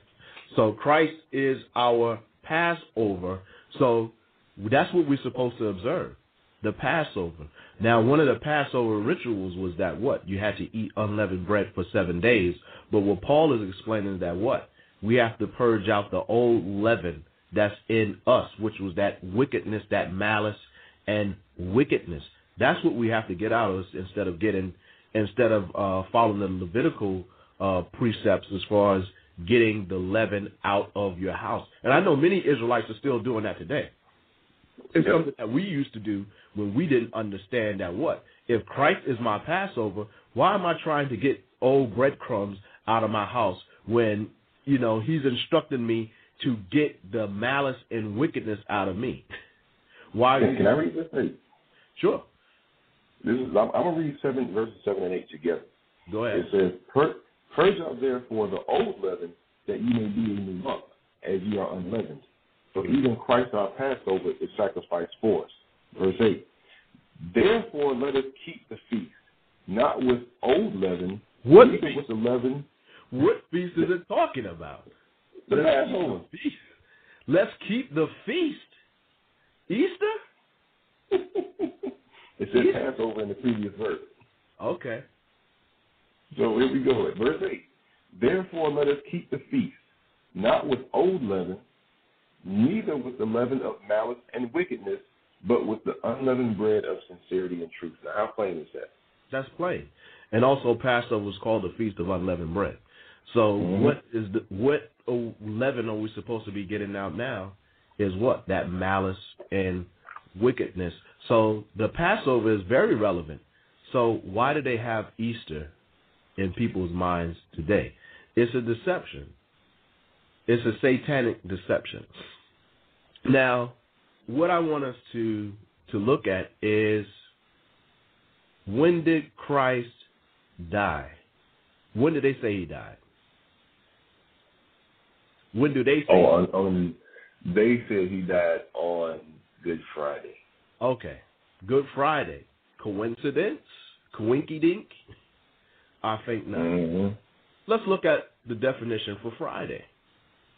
D: So Christ is our Passover. So that's what we're supposed to observe. The Passover. Now, one of the Passover rituals was that what? You had to eat unleavened bread for seven days. But what Paul is explaining is that what? We have to purge out the old leaven that's in us, which was that wickedness, that malice, and wickedness. That's what we have to get out of us instead of getting, instead of uh, following the Levitical uh, precepts as far as getting the leaven out of your house. And I know many Israelites are still doing that today. It's
E: Yep.
D: something that we used to do when we didn't understand that what? If Christ is my Passover, why am I trying to get old breadcrumbs out of my house when, you know, he's instructing me to get the malice and wickedness out of me? Why?
E: Can, can I read this? Hey,
D: Sure.
E: This is I'm, I'm gonna read seven verses seven and eight together.
D: Go ahead.
E: It says, "Pur- Purge out therefore the old leaven, that you may be a new lump, as you are unleavened. For even Christ our Passover is sacrificed for us. Verse 8. Therefore let us keep the feast, not with old leaven,
D: What
E: neither
D: feast?
E: with the leaven,
D: What feast is it talking about?
E: the
D: Let's keep
E: Passover.
D: the feast. Let's keep the feast. Easter?
E: it says Passover in the previous verse.
D: Okay.
E: So here we go at verse 8. Therefore let us keep the feast, not with old leaven, neither with the leaven of malice and wickedness, but with the unleavened bread of sincerity and truth. Now, how plain is that?
D: That's plain. And also Passover was called the Feast of Unleavened Bread. So
E: Mhm.
D: what is the what leaven are we supposed to be getting out now is what? That malice and wickedness. So the Passover is very relevant. So why do they have Easter in people's minds today? It's a deception. It's a satanic deception. Now, what I want us to to look at is when did Christ die? When did they say he died? When do they say?
E: Oh, on, on they said he died on Good Friday.
D: Okay, Good Friday. Coincidence? coinky I think not.
E: Mm-hmm.
D: Let's look at the definition for Friday.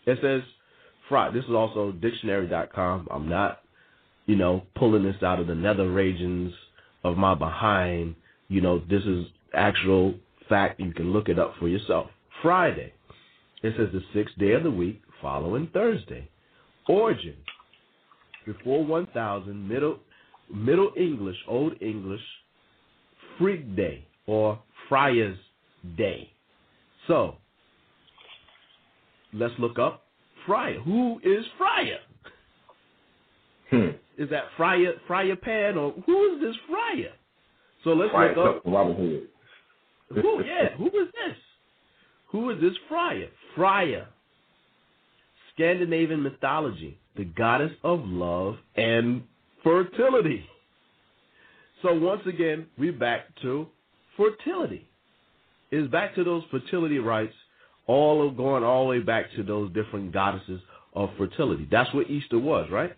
D: It says Friday. This is also dictionary.com. I'm not, you know, pulling this out of the nether regions of my behind. You know, this is actual fact. You can look it up for yourself. Friday. It says the sixth day of the week following Thursday. Origin. Before 1000, Middle Middle English, Old English, Freak Day or Friar's Day. So, let's look up Friar. Who is Friar?
E: Hmm.
D: Is that Friar Friar Pan or who is this Friar? So let's
E: Friar
D: look up
E: Robin Hood.
D: who yeah, who is this? Who is this Friar? Friar. Scandinavian mythology, the goddess of love and fertility. So once again, we're back to fertility. It's back to those fertility rites, all of going all the way back to those different goddesses of fertility. That's what Easter was, right?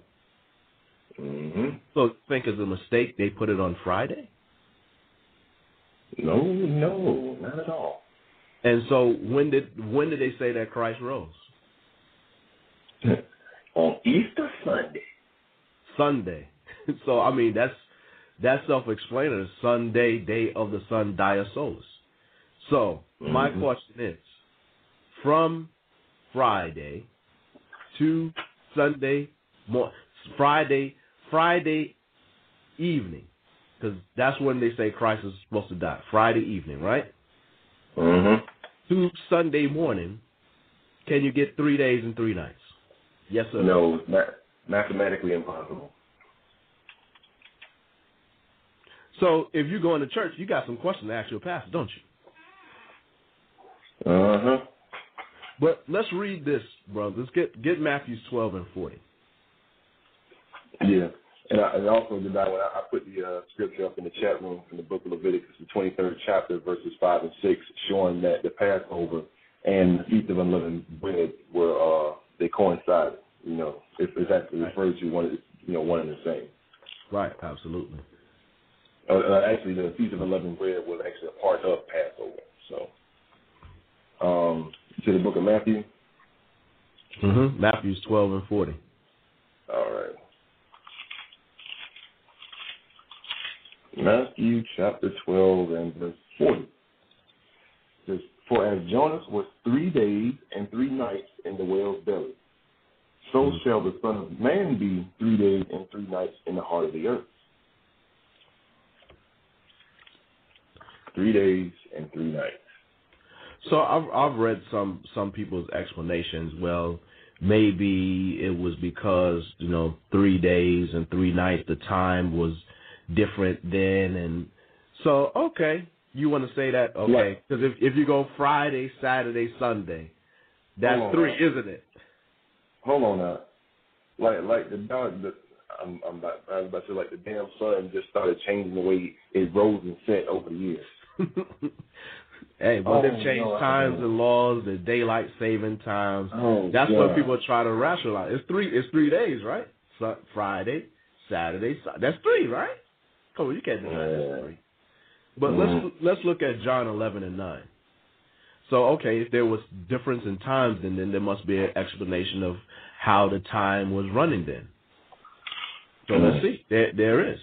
E: Mm-hmm.
D: So think it's a mistake they put it on Friday?
E: No, no, not at all.
D: And so when did when did they say that Christ rose?
E: On Easter Sunday.
D: Sunday. So I mean that's that's self-explanatory. Sunday, day of the sun, dia solis. So my
E: Mhm.
D: question is, from Friday to Sunday, Friday, Friday evening, because that's when they say Christ is supposed to die. Friday evening, right?
E: Mm-hmm.
D: To Sunday morning, can you get three days and three nights? Yes or
E: No, ma- mathematically impossible.
D: So if you're going to church, you got some questions to ask your pastor, don't you?
E: Uh-huh.
D: But let's read this, brothers. Let's get get Matthews twelve and forty.
E: Yeah. And, I, and also, did I, when I, I put the uh, scripture up in the chat room from the book of Leviticus, the 23rd chapter, verses 5 and 6, showing that the Passover and the Feast of Unleavened Bread were, uh, they coincided. You know, if it's actually referred to one, you know, one and the same.
D: Right, absolutely.
E: Uh, uh, actually, the Feast of Unleavened Bread was actually a part of Passover. So, um, to the book of Matthew.
D: Mm-hmm. Matthews twelve and forty.
E: All right. Matthew chapter 12 and verse 40. Says, For as Jonas was three days and three nights in the whale's belly, so shall the Son of Man be three days and three nights in the heart of the earth. Three days and three nights.
D: So I've I've read some some people's explanations. Well, maybe it was because you know three days and three nights. The time was different then, and so okay, you want to say that okay? Because if if you go Friday, Saturday, Sunday, that's
E: Hold
D: three, isn't it?
E: Hold on now. Like like the dog the I'm I'm about I was about to say like the damn sun just started changing the way it rose and set over the years.
D: hey, but
E: Oh,
D: they've changed
E: no,
D: times and laws, the daylight saving times.
E: Oh,
D: That's
E: God.
D: what people try to rationalize. It's three. It's three days, right? So, Friday, Saturday, Sun- that's three, right? Come on, you can't deny that's three. But
E: Mhm.
D: let's let's look at John eleven and nine. So okay, if there was difference in times, then then there must be an explanation of how the time was running then. So let's
E: Mhm.
D: see. There there is.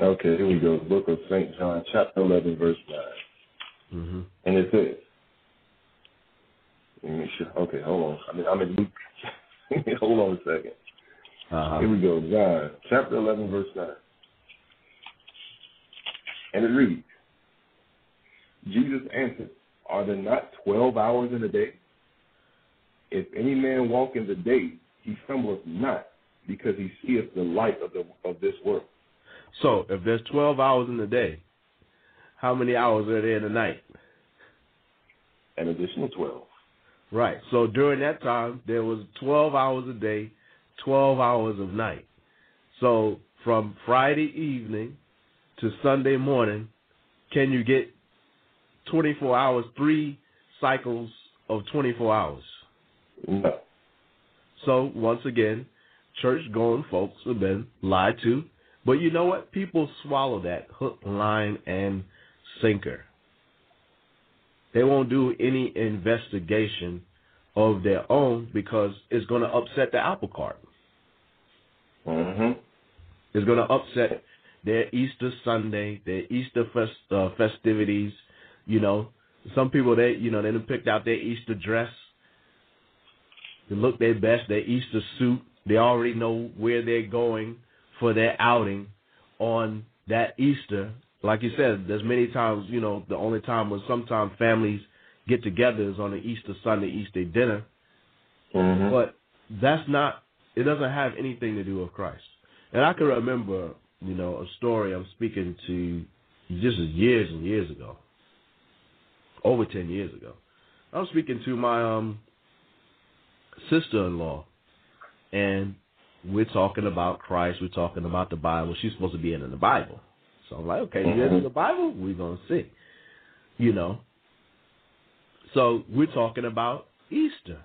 E: Okay, here we go. Book of St. John, chapter 11, verse 9.
D: hmm
E: And it says, let me sure. Okay, hold on. I mean, I'm in Luke. hold on a second.
D: Uh-huh.
E: Here we go. John, chapter 11, verse 9. And it reads, Jesus answered, Are there not 12 hours in a day? If any man walk in the day, he stumbleth not, because he seeth the light of, the, of this world.
D: So if there's twelve hours in the day, how many hours are there in the night?
E: An additional 12.
D: Right. So during that time, there was 12 hours a day, 12 hours of night. So from Friday evening to Sunday morning, can you get 24 hours, three cycles of 24 hours?
E: No.
D: So once again, church going folks have been lied to. But you know what? People swallow that hook, line, and sinker. They won't do any investigation of their own because it's going to upset the apple cart.
E: Mm-hmm.
D: It's going to upset their Easter Sunday, their Easter fest, uh, festivities. You know, some people they you know they done picked out their Easter dress. They look their best, their Easter suit. They already know where they're going for their outing on that Easter. Like you said, there's many times, you know, the only time when sometimes families get together is on the Easter Sunday, Easter dinner.
E: Mm-hmm.
D: But that's not, it doesn't have anything to do with Christ. And I can remember, you know, a story I'm speaking to just years and years ago, over 10 years ago. I was speaking to my um, sister-in-law, and we're talking about Christ. We're talking about the Bible. She's supposed to be in the Bible. So I'm like, okay, you in mm-hmm. the Bible? We're going to see. You know. So we're talking about Easter.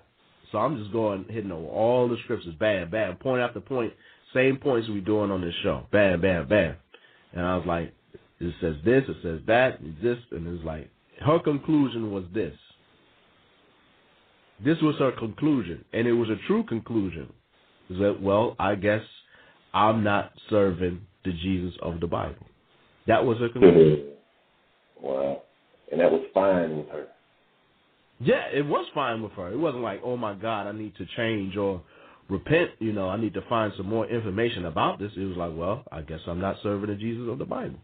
D: So I'm just going, hitting over all the scriptures, bam, bam, point after point, same points we're doing on this show, bam, bam, bam. And I was like, it says this, it says that, this, and it's like, her conclusion was this. This was her conclusion, and it was a true conclusion. Is that well? I guess I'm not serving the Jesus of the Bible. That was her conclusion.
E: Wow. And that was fine with her.
D: Yeah, it was fine with her. It wasn't like, oh my God, I need to change or repent. You know, I need to find some more information about this. It was like, well, I guess I'm not serving the Jesus of the Bible.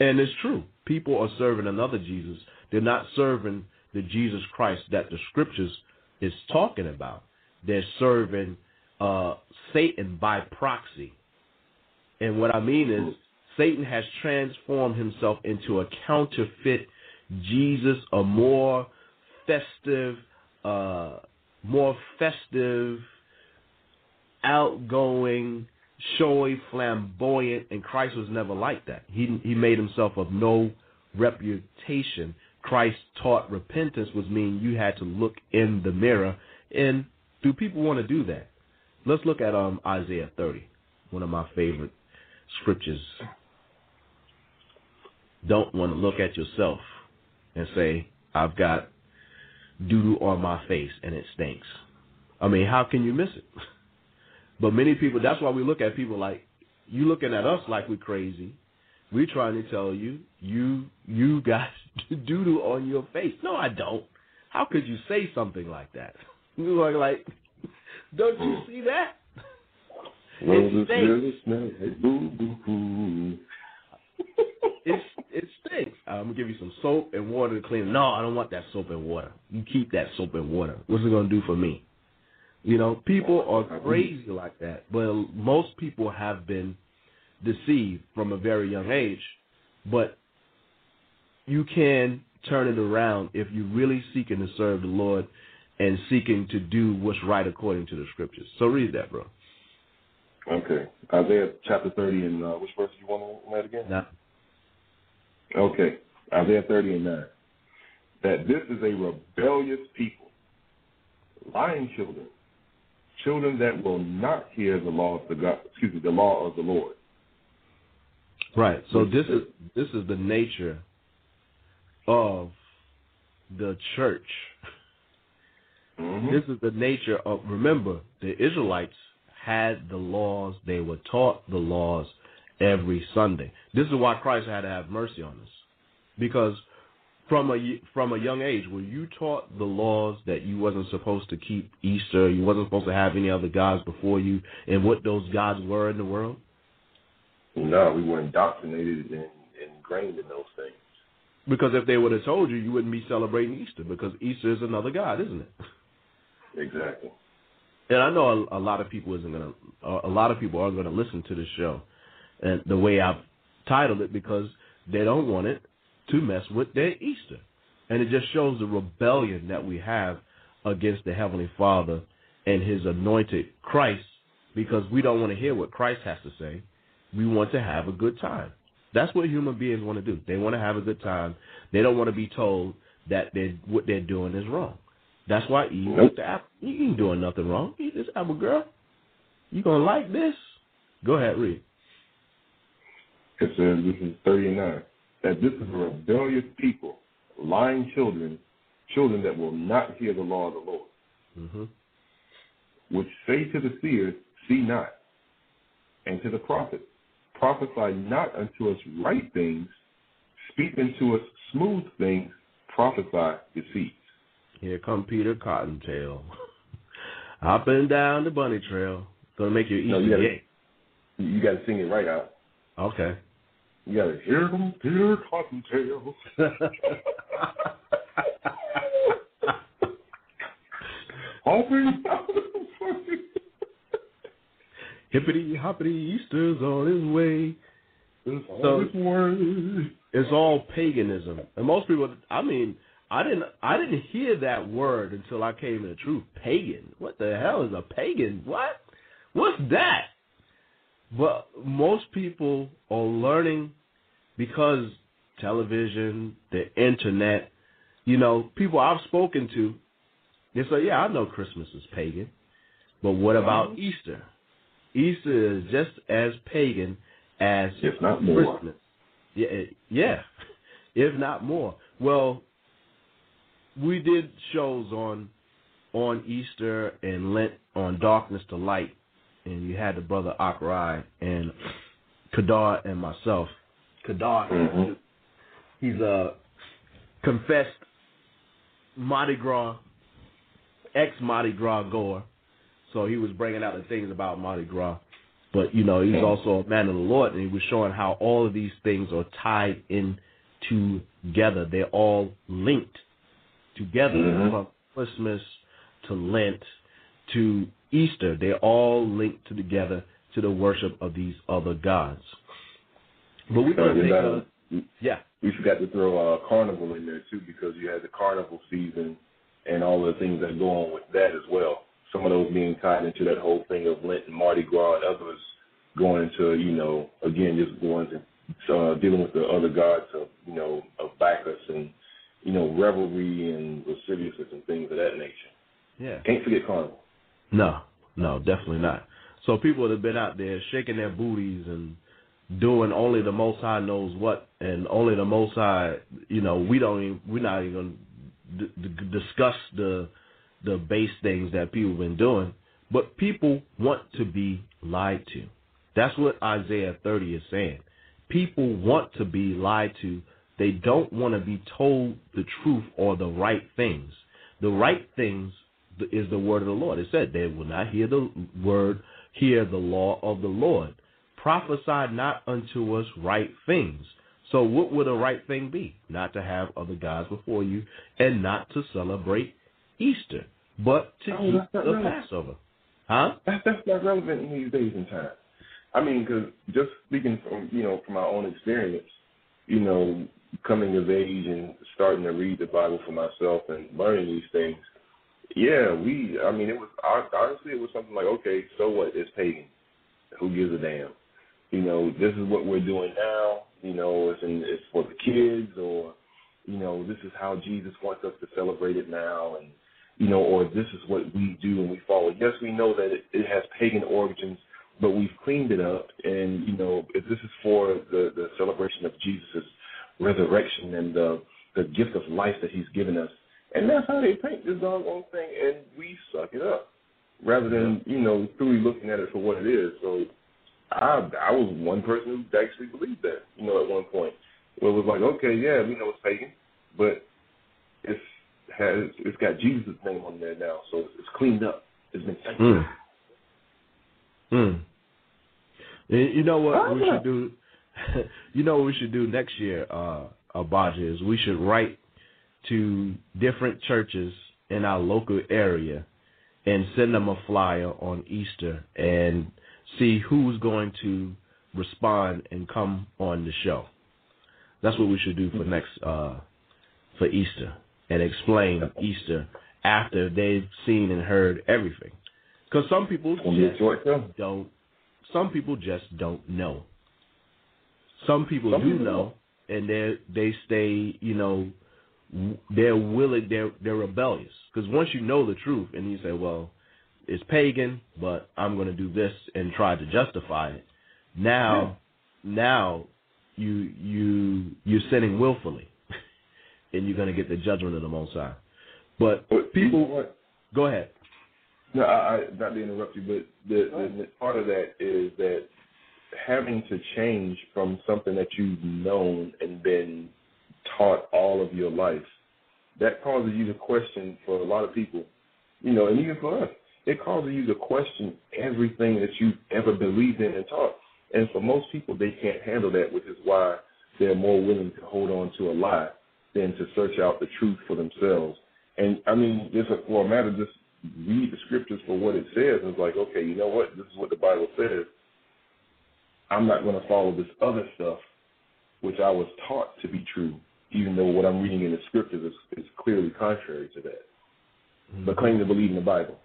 D: And it's true. People are serving another Jesus. They're not serving the Jesus Christ that the scriptures is talking about. They're serving uh, Satan by proxy. And what I mean is, Satan has transformed himself into a counterfeit Jesus, a more festive, uh, more festive, outgoing, showy, flamboyant, and Christ was never like that. He he made himself of no reputation. Christ taught repentance was mean you had to look in the mirror. And do people want to do that? Let's look at um Isaiah 30, one of my favorite scriptures. Don't want to look at yourself and say, I've got doo on my face and it stinks. I mean, how can you miss it? But many people, that's why we look at people like, you looking at us like we're crazy. We're trying to tell you, you you got doo on your face. No, I don't. How could you say something like that? You like, don't you see that?
E: Roses
D: stinks.
E: really boo boo boo.
D: It's it stinks. I'm gonna give you some soap and water to clean. No, I don't want that soap and water. You keep that soap and water. What's it gonna do for me? You know, people are crazy like that. But most people have been deceived from a very young age. But you can turn it around if you're really seeking to serve the Lord and seeking to do what's right according to the scriptures. So read that, bro.
E: Okay. Isaiah chapter 30 and uh, which verse do you want to read again?
D: Now,
E: Okay. Isaiah 30 and 9. That this is a rebellious people, lying children, children that will not hear the law of the God, excuse me, the law of the Lord.
D: right. So this is this is the nature of the church.
E: Mhm.
D: This is the nature of remember, the Israelites had the laws, they were taught the laws every Sunday. This is why Christ had to have mercy on us. Because from a from a young age, were you taught the laws that you wasn't supposed to keep Easter, you wasn't supposed to have any other gods before you, and what those gods were in the world?
E: No, we were indoctrinated and ingrained in those things.
D: Because if they would have told you, you wouldn't be celebrating Easter because Easter is another god, isn't it?
E: Exactly.
D: And I know a, a lot of people isn't gonna, a lot of people are gonna listen to this show, and the way I've titled it because they don't want it to mess with their Easter, and it just shows the rebellion that we have against the Heavenly Father and His anointed Christ, because we don't want to hear what Christ has to say. We want to have a good time. That's what human beings want to do. They want to have a good time. They don't want to be told that they what they're doing is wrong. That's why Eve
E: Nope.
D: the apple. You ain't doing nothing wrong. Eat this apple, girl. You gonna like this? Go ahead, read.
E: It says, this is 39, that this is a rebellious people, lying children, children that will not hear the law of the Lord,
D: hmm
E: which say to the seers, See not, and to the prophets, prophesy not unto us right things, speak unto us smooth things, prophesy deceits.
D: Here come Peter Cottontail. Hopping down the bunny trail. Gonna make your Easter
E: No, you gotta-. You got to sing it right out.
D: Okay.
E: You got to hear them, Peter Cottontail. Hopping down the bunny.
D: Hippity hoppity Easter's on his way.
E: It's
D: So-.
E: It's
D: all paganism. And most people I mean, I didn't I didn't hear that word until I came to the truth. Pagan. What the hell is a pagan? What? What's that? But most people are learning because television, the internet, you know, people I've spoken to, they say, Yeah, I know Christmas is pagan. But what about Easter? Easter is just as pagan as
E: If not more.
D: Christmas. Yeah, yeah, if not more. Well, we did shows on on Easter and Lent on Darkness to Light, and you had the brother Akrai and Kadar and myself. Kadar,
E: Mhm.
D: he's a confessed Mardi Gras, ex Mardi Gras goer, so he was bringing out the things about Mardi Gras. But you know, he's also a man of the Lord, and he was showing how all of these things are tied in together. They're all linked together
E: Mhm.
D: from Christmas to Lent to Easter. They're all linked to together to the worship of these other gods. But we're gonna
E: Uh,
D: take a
E: uh,
D: yeah.
E: we forgot to throw uh, carnival in there too because you had the carnival season and all the things that go on with that as well. Some of those being tied into that whole thing of Lent and Mardi Gras, and others going into you know again just going to uh, dealing with the other gods of you know of Bacchus and you know revelry and lasciviousness and things of that nature.
D: Yeah.
E: Can't forget carnival.
D: No, no, definitely not. So people that have been out there shaking their booties and doing only the Most High knows what, and only the Most High, you know, we don't even, we're not even going to d- d- discuss the the base things that people have been doing. But people want to be lied to. That's what Isaiah 30 is saying. People want to be lied to. They don't want to be told the truth or the right things. The right things is the word of the Lord. It said they will not hear the word, hear the law of the Lord. Prophesy not unto us right things. So what would a right thing be? Not to have other gods before you and not to celebrate Easter, but to
E: Oh,
D: keep the
E: right.
D: Passover. Huh?
E: That's that's not relevant in these days and times. I mean, because just speaking from you know from my own experience, you know, coming of age and starting to read the Bible for myself and learning these things. Yeah, we. I mean, it was honestly it was something like, okay, so what? It's pagan. Who gives a damn? You know, this is what we're doing now. You know, it's in, it's for the kids, or you know, this is how Jesus wants us to celebrate it now, and you know, or this is what we do and we follow. Yes, we know that it, it has pagan origins, but we've cleaned it up, and you know, if this is for the the celebration of Jesus' resurrection and the the gift of life that He's given us, and that's how they paint this doggone thing, and we suck it up rather than you know truly looking at it for what it is. So I I was one person who actually believed that, you know, at one point. Where it was like, okay, yeah, we know it's pagan, but it's has it's got Jesus' name on there now, so it's, it's cleaned up. It's been sanctified.
D: Mm. Mm. You know what
E: Oh,
D: we
E: yeah.
D: should do? you know what we should do next year, uh, Abaja, is we should write to different churches in our local area and send them a flyer on Easter and see who's going to respond and come on the show. That's what we should do for next uh, for Easter and explain Easter after they've seen and heard everything. Because some people
E: It's gonna be a
D: just don't. Some people just don't know. Some people
E: Some
D: do
E: people
D: know, and they they stay. You know, they're willing. They're they're rebellious. Because once you know the truth, and you say, "Well, it's pagan, but I'm going to do this and try to justify it." Now, now you you you're sinning willfully, and you're going to get the judgment of the Most High. But people,
E: what?
D: go ahead.
E: No, I, I not to interrupt you, but the, the part of that is that having to change from something that you've known and been taught all of your life, that causes you to question for a lot of people, you know, and even for us, it causes you to question everything that you've ever believed in and taught. And for most people, they can't handle that, which is why they're more willing to hold on to a lie than to search out the truth for themselves. And I mean, just for a matter, just read the scriptures for what it says. And it's like, okay, you know what? This is what the Bible says. I'm not going to follow this other stuff, which I was taught to be true, even though what I'm reading in the scriptures is, is clearly contrary to that. But claim to believe in the Bible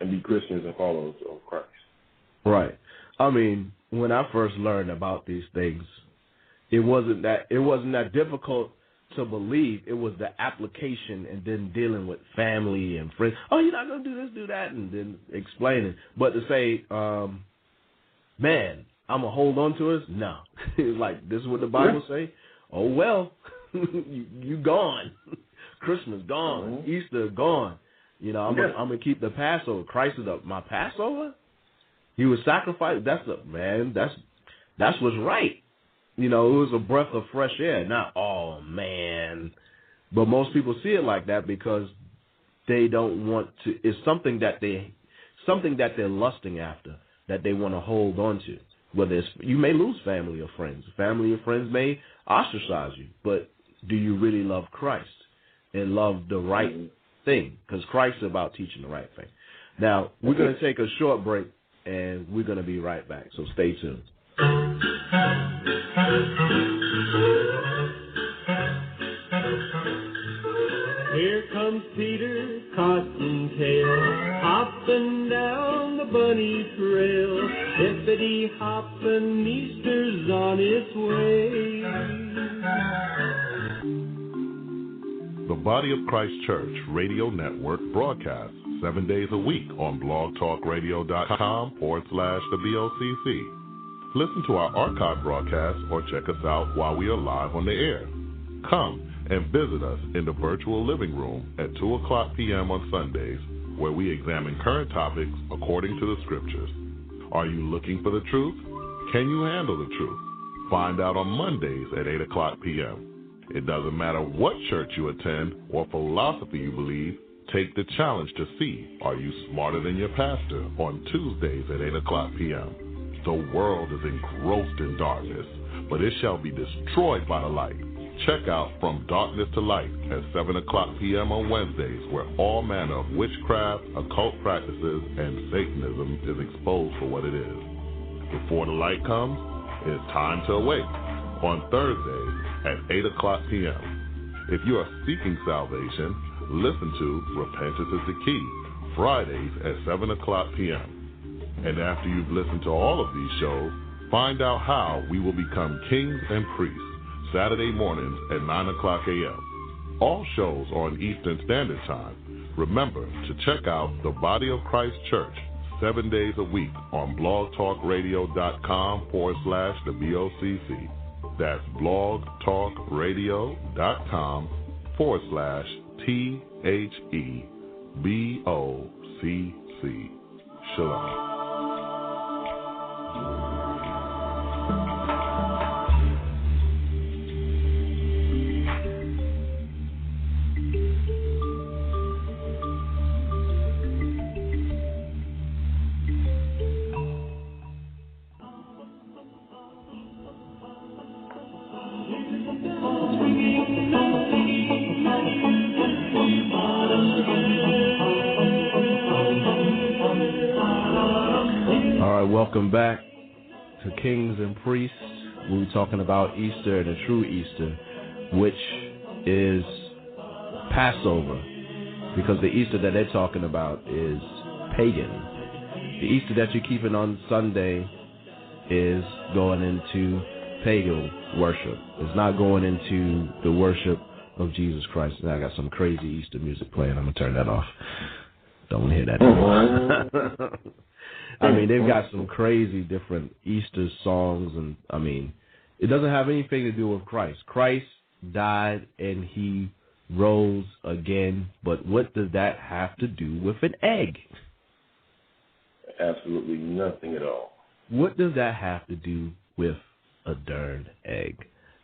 E: and be Christians and followers of Christ.
D: Right. I mean, when I first learned about these things, it wasn't that it wasn't that difficult to believe. It was the application and then dealing with family and friends. Oh, you're not gonna do this, do that, and then explaining. But to say, um, man, I'm gonna hold on to this. No, it's like this is what the Bible say. Oh well, you, you gone. Christmas gone.
E: Mhm.
D: Easter gone. You know, I'm gonna,
E: Yeah.
D: I'm gonna keep the Passover. Christ is up. My Passover. He was sacrificed. That's the man. That's that's what's right. You know, it was a breath of fresh air. Not oh man, but most people see it like that because they don't want to. It's something that they something that they're lusting after that they want to hold on to. Whether it's you may lose family or friends, family or friends may ostracize you, but do you really love Christ and love the right mm-hmm. thing? Because Christ is about teaching the right thing. Now we're going to take a short break, and we're going to be right back. So stay tuned.
B: Here comes Peter Cottontail, hopping down the bunny trail. Hippity hopping, Easter's on its way.
H: The Body of Christ Church Radio Network broadcasts seven days a week on blogtalkradio.com forward slash the BOCC. Listen to our archive broadcasts or check us out while we are live on the air. Come and visit us in the virtual living room at 2 o'clock p.m. on Sundays, where we examine current topics according to the scriptures. Are you looking for the truth? Can you handle the truth? Find out on Mondays at 8 o'clock p.m. It doesn't matter what church you attend or philosophy you believe, take the challenge to see are you smarter than your pastor on Tuesdays at 8 o'clock p.m. The world is engrossed in darkness, but it shall be destroyed by the light. Check out From Darkness to Light at 7 o'clock p.m. on Wednesdays, where all manner of witchcraft, occult practices, and Satanism is exposed for what it is. Before the light comes, it's time to awake on Thursdays at 8 o'clock p.m. If you are seeking salvation, listen to Repentance is the Key, Fridays at 7 o'clock p.m. And after you've listened to all of these shows, find out how we will become kings and priests, Saturday mornings at 9 o'clock a.m. All shows are on Eastern Standard Time. Remember to check out the Body of Christ Church seven days a week on blogtalkradio.com forward slash the BOCC. That's blogtalkradio.com forward slash T H E B O C C. Shalom.
D: Welcome back to Kings and Priests. We were talking about Easter and the true Easter, which is Passover, because the Easter that they're talking about is pagan. The Easter that you're keeping on Sunday is going into pagan worship. It's not going into the worship of Jesus Christ. Now I got some crazy Easter music playing. I'm gonna turn that off. Don't want to hear that anymore. I mean, they've got some crazy different Easter songs, and I mean, It doesn't have anything to do with Christ. Christ died and he rose again, but what does that have to do with an egg?
E: Absolutely nothing at all.
D: What does that have to do with a darned egg?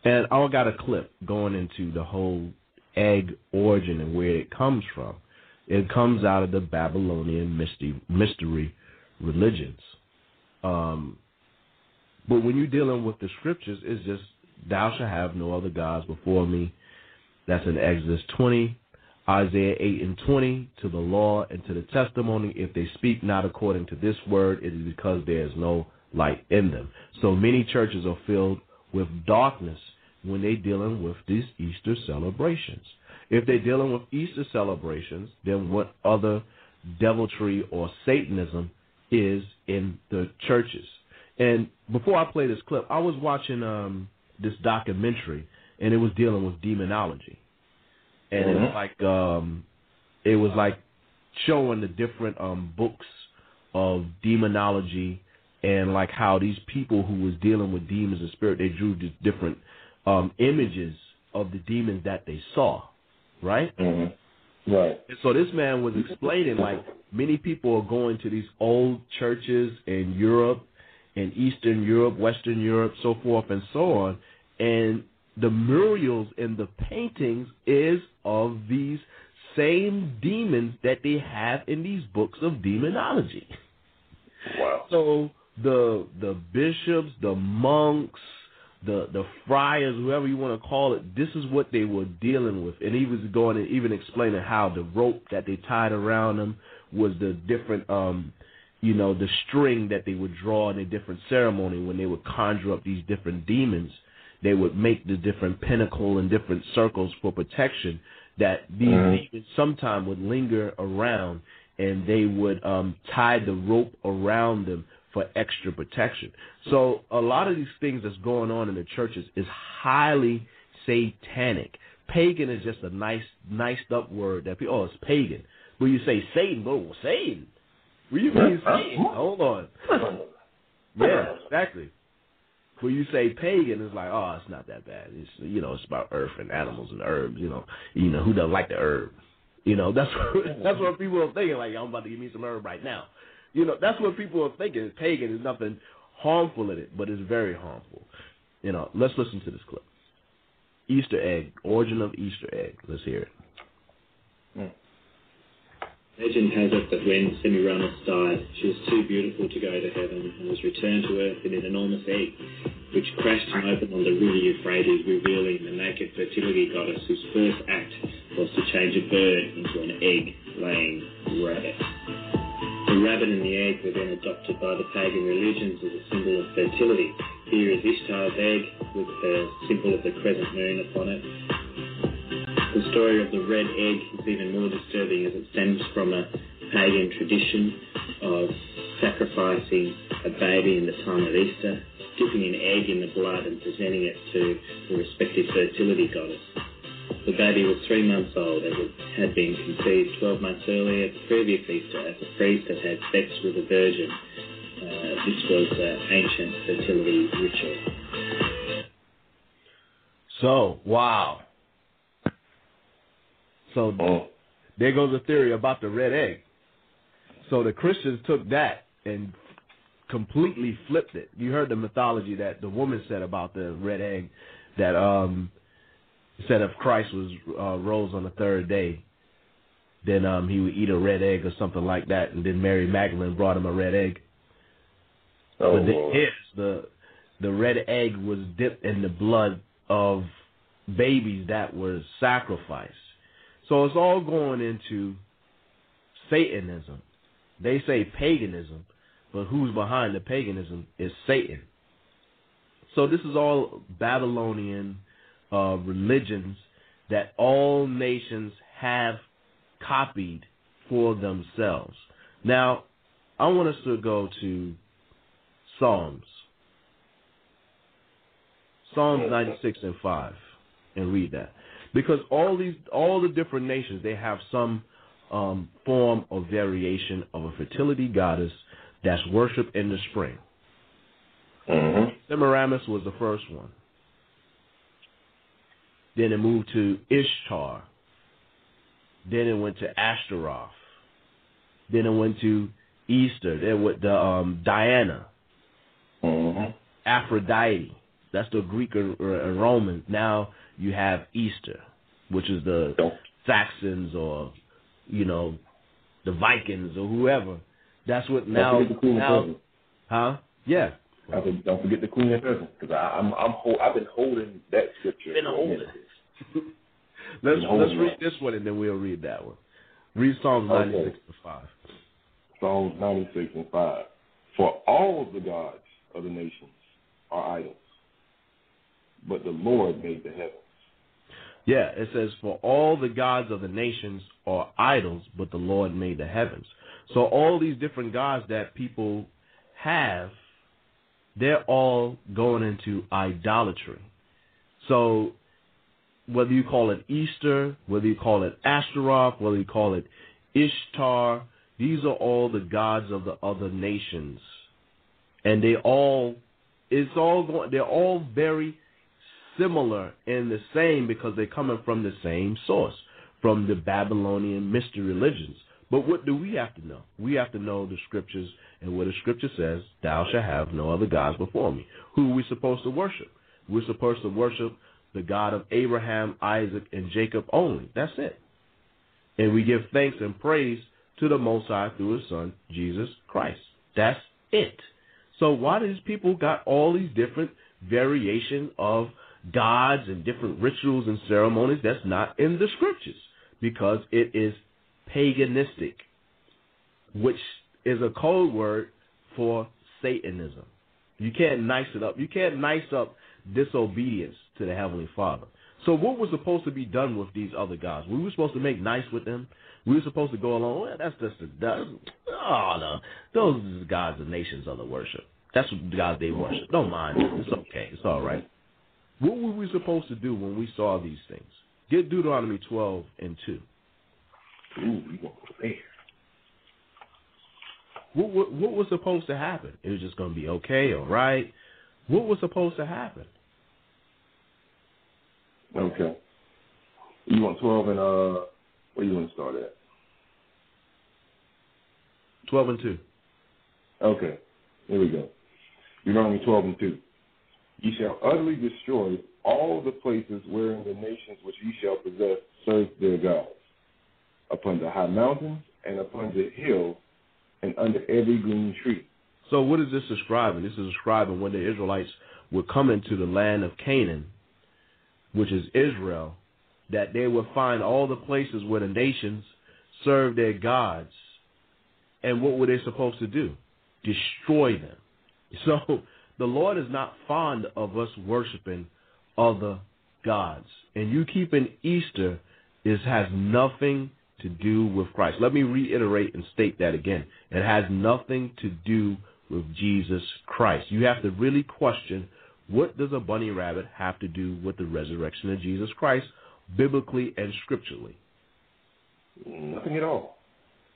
D: And I got a clip going into the whole egg origin and where it comes from. It comes out of the Babylonian mystery, mystery religions. Um, but when you're dealing with the scriptures, it's just thou shalt have no other gods before me. That's in Exodus 20, Isaiah 8 and 20. To the law and to the testimony, if they speak not according to this word, it is because there is no light in them. So many churches are filled with darkness when they're dealing with these Easter celebrations. If they're dealing with Easter celebrations, then what other deviltry or Satanism is in the churches? And before I play this clip, I was watching um, this documentary, and it was dealing with demonology, and
E: Mhm.
D: it was like um, it was like showing the different um, books of demonology and like how these people who was dealing with demons and spirit they drew different um, images of the demons that they saw, right?
E: Mm-hmm. Right.
D: And so this man was explaining like many people are going to these old churches in Europe, in Eastern Europe, Western Europe, so forth and so on, and the murals and the paintings is of these same demons that they have in these books of demonology.
E: Wow.
D: So the the bishops, the monks, the the friars, whoever you want to call it, this is what they were dealing with. And he was going and even explaining how the rope that they tied around them was the different um you know, the string that they would draw in a different ceremony when they would conjure up these different demons. They would make the different pentacle and different circles for protection that these
E: Mhm.
D: demons sometime would linger around and they would um, tie the rope around them for extra protection. So a lot of these things that's going on in the churches is highly satanic. Pagan is just a nice, niced up word that people, oh, it's pagan. When you say Satan, oh, Satan. What do you mean Satan? Hold on. Yeah, exactly. When you say pagan, it's like, oh, it's not that bad. It's you know, it's about earth and animals and herbs. You know, you know who doesn't like the herb? You know, that's what, that's what people are thinking. Like, I'm about to give me some herb right now. You know, that's what people are thinking. It's Pagan is nothing harmful in it, but it's very harmful. You know, let's listen to this clip. Easter egg, origin of Easter egg. Let's hear it. Hmm.
G: Legend has it that when Semiramis died, she was too beautiful to go to heaven and was returned to earth in an enormous egg, which crashed and opened on the river Euphrates, revealing the naked fertility goddess whose first act was to change a bird into an egg-laying rabbit. The rabbit and the egg were then adopted by the pagan religions as a symbol of fertility. Here is Ishtar's egg with the symbol of the crescent moon upon it. The story of the red egg is even more disturbing as it stems from a pagan tradition of sacrificing a baby in the time of Easter, dipping an egg in the blood and presenting it to the respective fertility goddess. The baby was three months old as it had been conceived 12 months earlier, the previous Easter, as a priest had had sex with a virgin. Uh, this was an ancient fertility ritual.
D: So, wow. So
E: Oh.
D: there goes a theory about the red egg. So the Christians took that and completely flipped it. You heard the mythology that the woman said about the red egg that um said if Christ was uh, rose on the third day, then um he would eat a red egg or something like that, and then Mary Magdalene brought him a red egg.
E: Oh,
D: but then yes, the the red egg was dipped in the blood of babies that were sacrificed. So it's all going into Satanism. They say paganism, but who's behind the paganism is Satan. So this is all Babylonian uh, religions that all nations have copied for themselves. Now, I want us to go to Psalms. Psalms 96 and 5 and read that. Because all these all the different nations they have some um, form of variation of a fertility goddess that's worshipped in the spring.
E: Mhm.
D: Semiramis was the first one. Then it moved to Ishtar. Then it went to Ashtaroth. Then it went to Easter. Then with the um, Diana,
E: Mm-hmm.
D: Aphrodite. That's the Greek and and Roman. Now you have Easter, which is the
E: Don't
D: Saxons or you know the Vikings or whoever. That's what
E: don't
D: now
E: forget the Queen
D: now huh? Yeah.
E: I said, don't forget the Queen of Heaven, because I'm I'm I've been holding that scripture.
D: Been holding. Let's let's read this one and then we'll read that one. Read Psalms
E: Okay.
D: ninety six to five.
E: Psalms 96 and 5. For all the gods of the nations are idols, but the Lord made the heavens.
D: Yeah, it says, For all the gods of the nations are idols, but the Lord made the heavens. So all these different gods that people have, they're all going into idolatry. So whether you call it Easter, whether you call it Ashtaroth, whether you call it Ishtar, these are all the gods of the other nations. And they all it's all going they're all very similar and the same because they're coming from the same source, from the Babylonian mystery religions. But what do we have to know? We have to know the scriptures and what the scripture says, thou shalt have no other gods before me. Who are we supposed to worship? We're supposed to worship the God of Abraham, Isaac, and Jacob only. That's it. And we give thanks and praise to the Most High through His Son, Jesus Christ. That's it. So why do these people got all these different variation of gods and different rituals and ceremonies that's not in the scriptures? Because it is paganistic, which is a code word for Satanism. You can't nice it up. You can't nice up disobedience to the Heavenly Father. So what was supposed to be done with these other gods? We were supposed to make nice with them. We were supposed to go along. Well, that's just a that's, oh no, those are the gods the nations of the worship. That's what the gods they worship. Don't mind them. It's okay. It's all right. What were we supposed to do when we saw these things? Get Deuteronomy twelve and two.
E: Ooh, you gonna go there?
D: What, what what was supposed to happen? It was just going to be okay, all right. What was supposed to happen?
E: Okay. You want 12 and, uh, where you want to start at?
D: Twelve and two.
E: Okay. Here we go. Deuteronomy 12 and 2. Ye shall utterly destroy all the places wherein the nations which ye shall possess serve their gods, upon the high mountains and upon the hills and under every green tree.
D: So what is this describing? This is describing when the Israelites were coming to the land of Canaan, which is Israel, that they would find all the places where the nations served their gods. And what were they supposed to do? Destroy them. So the Lord is not fond of us worshiping other gods. And you keeping Easter is has nothing to do with Christ. Let me reiterate and state that again. It has nothing to do with Jesus Christ. You have to really question what does a bunny rabbit have to do with the resurrection of Jesus Christ biblically and scripturally?
E: Nothing at all.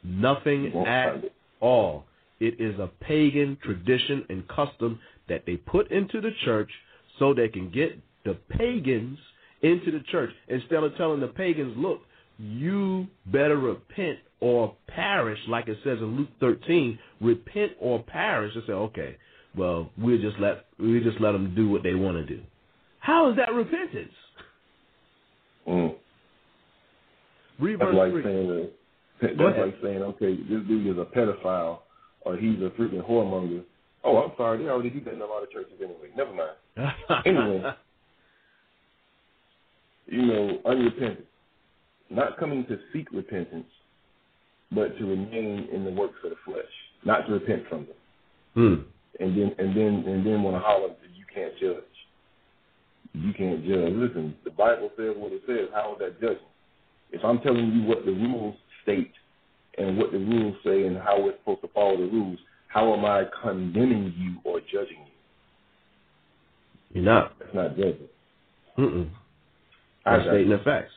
D: Nothing at all. It is a pagan tradition and custom that they put into the church so they can get the pagans into the church instead of telling the pagans, look, you better repent or perish, like it says in Luke 13, repent or perish. They say, okay, well, we'll just let we just let them do what they want to do. How is that repentance?
E: Mm.
D: Read
E: That's like
D: three.
E: saying, uh, that's like saying, okay, this dude is a pedophile or he's a freaking whoremonger. Oh, I'm sorry, they already do that in a lot of churches anyway. Never mind. Anyway. You know, unrepentant. Not coming to seek repentance, but to remain in the works of the flesh. Not to repent from them.
D: Hmm.
E: And then and then and then want to holler you can't judge. You can't judge. Listen, the Bible says what it says. How is that judging? If I'm telling you what the rules state and what the rules say and how we're supposed to follow the rules, how am I condemning you or judging you?
D: You're not.
E: That's not judging.
D: Mm-mm.
E: I
D: That's stating the facts.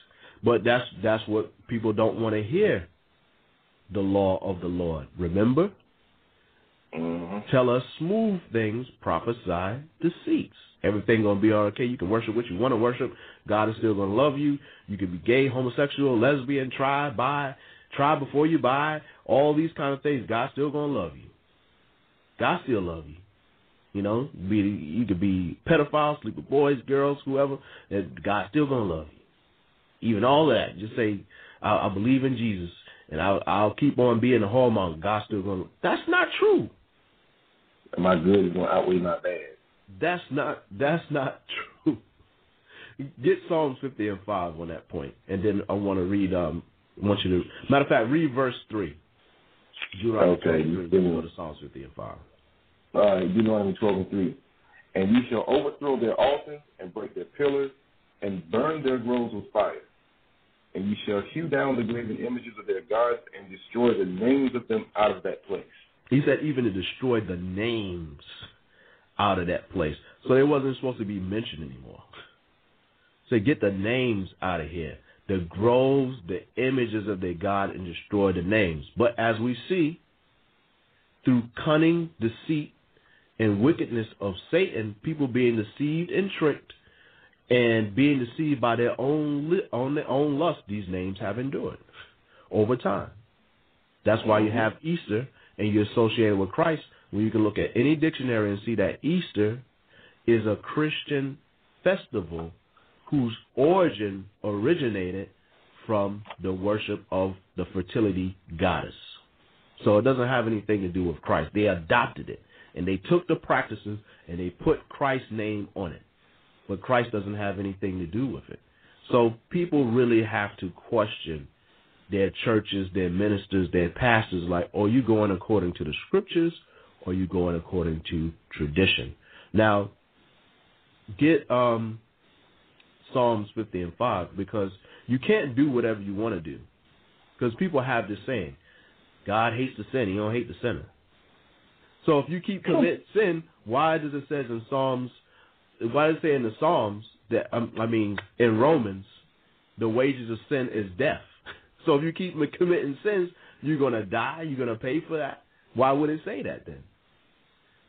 D: But that's that's what people don't want to hear. The law of the Lord. Remember,
E: Mm-hmm.
D: Tell us smooth things, prophesy deceits. Everything gonna be okay. You can worship what you want to worship. God is still gonna love you. You can be gay, homosexual, lesbian, try, buy, try before you buy. All these kind of things. God's still gonna love you. God still love you. You know, be you could be pedophile, sleep with boys, girls, whoever. And God's still gonna love you. Even all that. Just say, I, I believe in Jesus, and I'll, I'll keep on being a whoremonger. God's still gonna. That's not true.
E: And my good is going to outweigh my bad.
D: That's not that's not true. Get Psalms fifty and five on that point, and then I want to read. Um, I want you to matter of fact, read verse three. Deuteronomy
E: Okay,
D: 23,
E: give me-
D: Go to Psalms fifty and five.
E: All right, Deuteronomy 12 and 3. And you shall overthrow their altars and break their pillars and burn their groves with fire. And you shall hew down the graven images of their gods and destroy the names of them out of that place.
D: He said even to destroy the names out of that place, so they wasn't supposed to be mentioned anymore. So get the names out of here, the groves, the images of their God, and destroy the names. But as we see, through cunning, deceit, and wickedness of Satan, people being deceived and tricked, and being deceived by their own li- on their own lust, these names have endured over time. That's why you mm-hmm. have Easter and you're associated with Christ. When you can look at any dictionary and see that Easter is a Christian festival whose origin originated from the worship of the fertility goddess. So it doesn't have anything to do with Christ. They adopted it and they took the practices and they put Christ's name on it. But Christ doesn't have anything to do with it. So people really have to question their churches, their ministers, their pastors, like, are you going according to the scriptures or are you going according to tradition? Now, get um, Psalms 50 and 5 because you can't do whatever you want to do. Because people have this saying, God hates the sin, he don't hate the sinner. So if you keep commit sin, why does it says in Psalms, why does it say in the Psalms that, um, I mean, in Romans, the wages of sin is death. So if you keep committing sins, you're going to die, you're going to pay for that. Why would it say that then?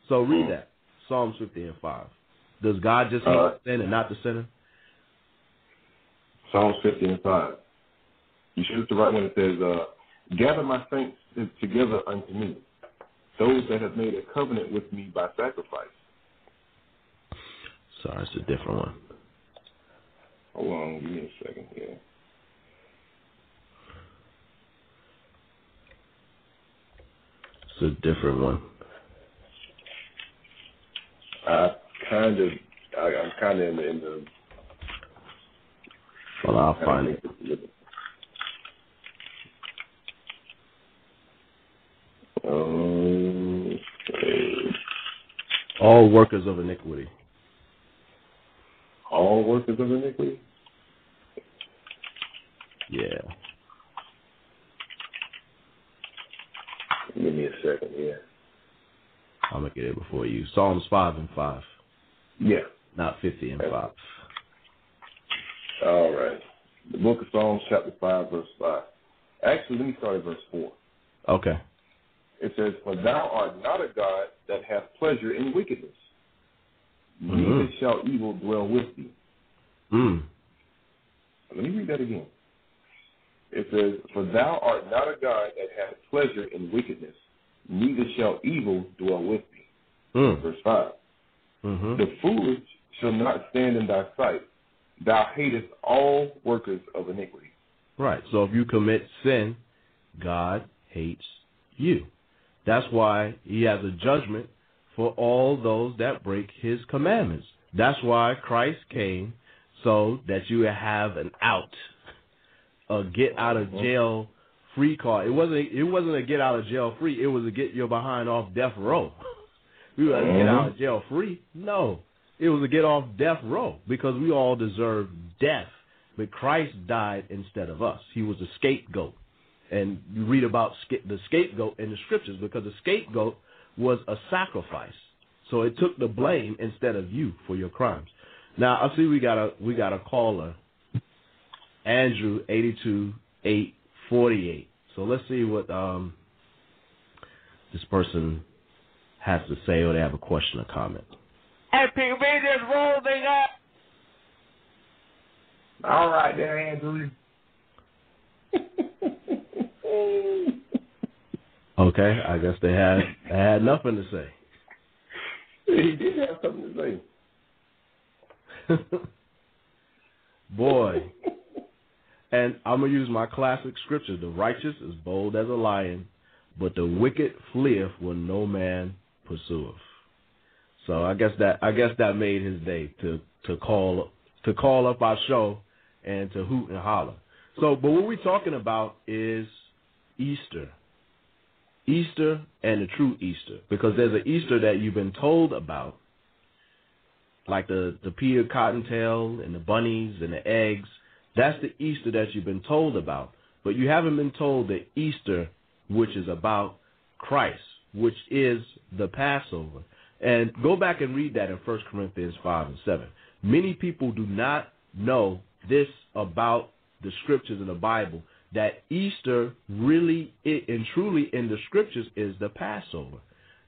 D: So read that, Psalms 50 and 5. Does God just hate
E: Uh,
D: sin and not the sinner?
E: Psalms 50 and 5. You should have the right one. It says, uh, Gather my saints together unto me, those that have made a covenant with me by sacrifice.
D: Sorry, it's a different one.
E: Hold on, give me a second here.
D: It's a different one.
E: I kind of, I, I'm kind of in the, in the
D: Well, I'll find it.
E: Um, okay.
D: All workers of iniquity.
E: all workers of iniquity.
D: Yeah.
E: Give me a second. Yeah.
D: I'm going to get it before you. Psalms 5 and 5,
E: Yeah.
D: not 50 and 5.
E: All right. The book of Psalms, chapter 5, verse 5. Actually, let me start at verse 4.
D: Okay.
E: It says, For thou art not a God that hath pleasure in wickedness, neither
D: Mhm.
E: shall evil dwell with thee.
D: Mm.
E: Let me read that again. It says, For thou art not a God that hath pleasure in wickedness, neither shall evil dwell with thee.
D: Mm.
E: Verse 5.
D: Mm-hmm.
E: The foolish shall not stand in thy sight. Thou hatest all workers of iniquity.
D: Right. So if you commit sin, God hates you. That's why he has a judgment for all those that break his commandments. That's why Christ came so that you have an out, a get oh, out of oh. jail free card. It wasn't it wasn't a get out of jail free, it was a get your behind off death row. We were to get mm-hmm. out of jail free. No. It was a get off death row because we all deserve death. But Christ died instead of us. He was a scapegoat. And you read about the scapegoat in the scriptures because the scapegoat was a sacrifice. So it took the blame instead of you for your crimes. Now I see we got a we got a caller, Andrew eighty two eight forty eight. So let's see what um this person has to say or they have a question or comment.
J: FPV is rolling up.
E: All right there, Andrew.
D: Okay, I guess they had they had nothing to say.
E: he did have something to say.
D: Boy. And I'm gonna use my classic scripture: "The righteous is bold as a lion, but the wicked fleeth when no man pursueth." So I guess that I guess that made his day to to call to call up our show and to hoot and holler. So, but what we're talking about is Easter. Easter and the true Easter, because there's an Easter that you've been told about, like the the Peter Cottontail and the bunnies and the eggs. That's the Easter that you've been told about, but you haven't been told the Easter which is about Christ, which is the Passover. And go back and read that in 1 Corinthians 5 and 7. Many people do not know this about the scriptures in the Bible that Easter really and truly in the scriptures is the Passover.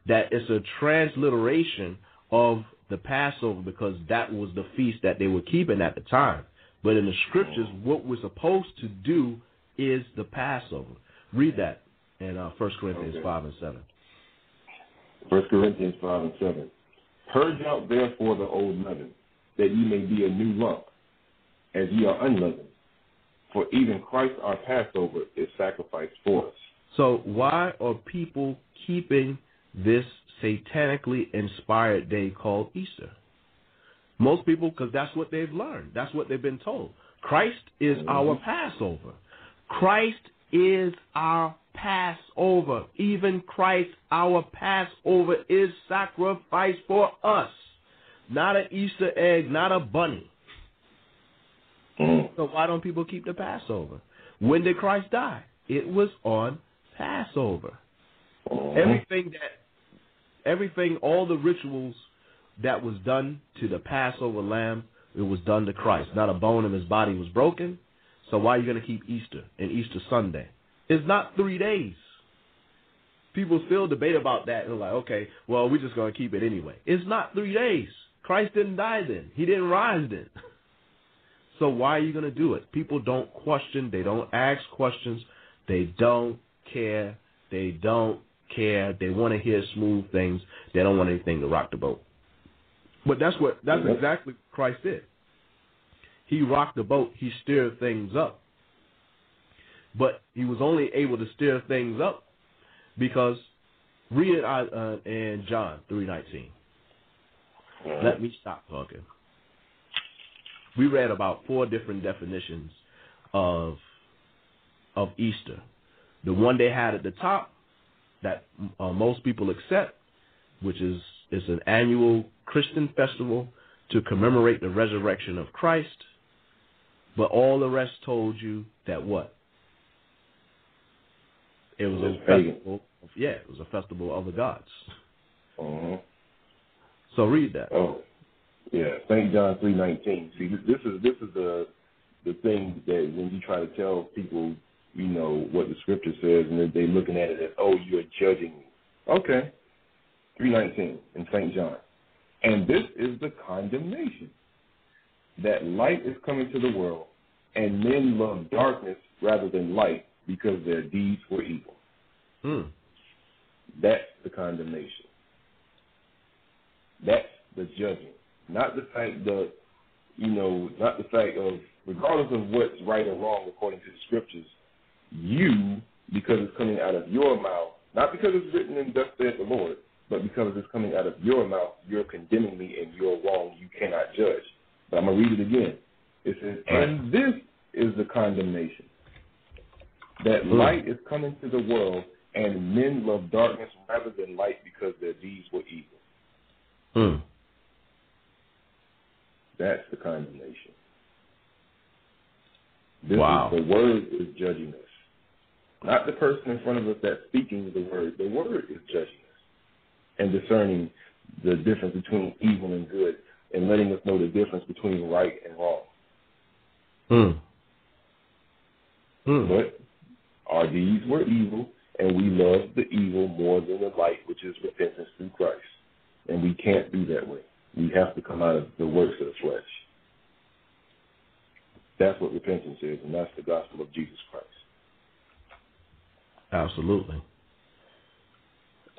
D: That it's a transliteration of the Passover because that was the feast that they were keeping at the time. But in the scriptures, what we're supposed to do is the Passover. Read that in uh, 1 Corinthians
E: Okay.
D: 5 and 7.
E: First Corinthians five and seven. Purge out therefore the old leaven, that ye may be a new lump, as ye are unleavened. For even Christ our Passover is sacrificed for us.
D: So why are people keeping this satanically inspired day called Easter? Most people, because that's what they've learned. That's what they've been told. Christ is our Passover. Christ is our Passover. Even Christ, our Passover, is sacrificed for us. Not an Easter egg, not a bunny.
E: Mm.
D: So why don't people keep the Passover? When did Christ die? It was on Passover.
E: Mhm.
D: Everything that, everything, all the rituals that was done to the Passover lamb, it was done to Christ. Not a bone in his body was broken. So why are you going to keep Easter and Easter Sunday? It's not three days. People still debate about that and they're like, okay, well, we're just going to keep it anyway. It's not three days. Christ didn't die then. He didn't rise then. So why are you going to do it? People don't question. They don't ask questions. They don't care. They don't care. They want to hear smooth things. They don't want anything to rock the boat. But that's what that's
E: Mhm.
D: exactly what Christ did. He rocked the boat. He steered things up. But he was only able to steer things up because read it uh, in John three nineteen. Let me stop talking. We read about four different definitions of of Easter. The one they had at the top that uh, most people accept, which is is an annual Christian festival to commemorate the resurrection of Christ. But all the rest told you that what? It was
E: It was
D: a
E: pagan.
D: festival. Of, yeah, it was a festival of the gods.
E: Mhm.
D: So read that.
E: Oh, yeah. St. John three nineteen. See, this, this is this is the the thing that when you try to tell people, you know, what the scripture says, and they're looking at it as, oh, you're judging me. Okay. Three nineteen in St. John, and this is the condemnation that light is coming to the world, and men love darkness rather than light because their deeds were evil.
D: Hmm.
E: That's the condemnation. That's the judging. Not the fact that, you know, not the fact of, regardless of what's right or wrong according to the scriptures, you, because it's coming out of your mouth, not because it's written in thus saith the Lord, but because it's coming out of your mouth, you're condemning me and you're wrong. You cannot judge. But I'm going to read it again. It says, and this is the condemnation that
D: Hmm.
E: light is coming to the world, and men love darkness rather than light because their deeds were evil.
D: Hmm.
E: That's the condemnation. This
D: Wow.
E: is, the word is judging us. Not the person in front of us that's speaking the word. The word is judging us and discerning the difference between evil and good and letting us know the difference between right and wrong.
D: Hmm. Hmm.
E: But our deeds were evil, and we love the evil more than the light, which is repentance through Christ. And we can't do that way. We have to come out of the works of the flesh. That's what repentance is, and that's the gospel of Jesus Christ.
D: Absolutely.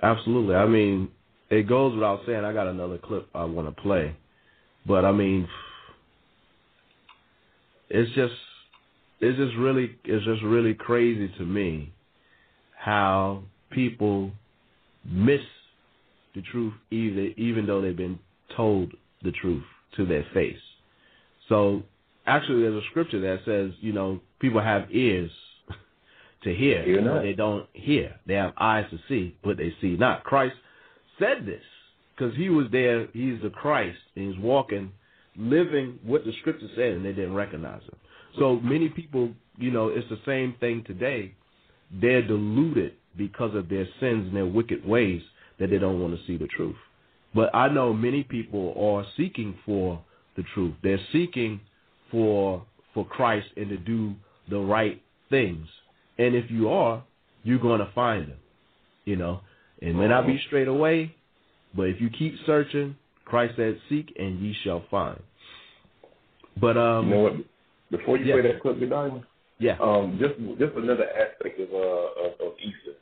D: Absolutely. I mean, it goes without saying. I got another clip I want to play, but I mean, it's just, it's just really, it's just really crazy to me how people miss the truth, even even though they've been told the truth to their face. So, actually, there's a scripture that says, you know, people have ears to hear,
E: Hear not.
D: they don't hear. They have eyes to see, but they see not. Christ said this because he was there. He's the Christ, and he's walking, living what the scripture said, and they didn't recognize him. So many people, you know, it's the same thing today. They're deluded because of their sins and their wicked ways that they don't want to see the truth. But I know many people are seeking for the truth. They're seeking for for Christ and to do the right things. And if you are, you're going to find them. You know, it may not be straight away, but if you keep searching, Christ said, "Seek and ye shall find." But um,
E: You know what? Before you
D: Yeah.
E: play that clip, good diamond.
D: yeah,
E: Um, just just another aspect of uh of, of Easter,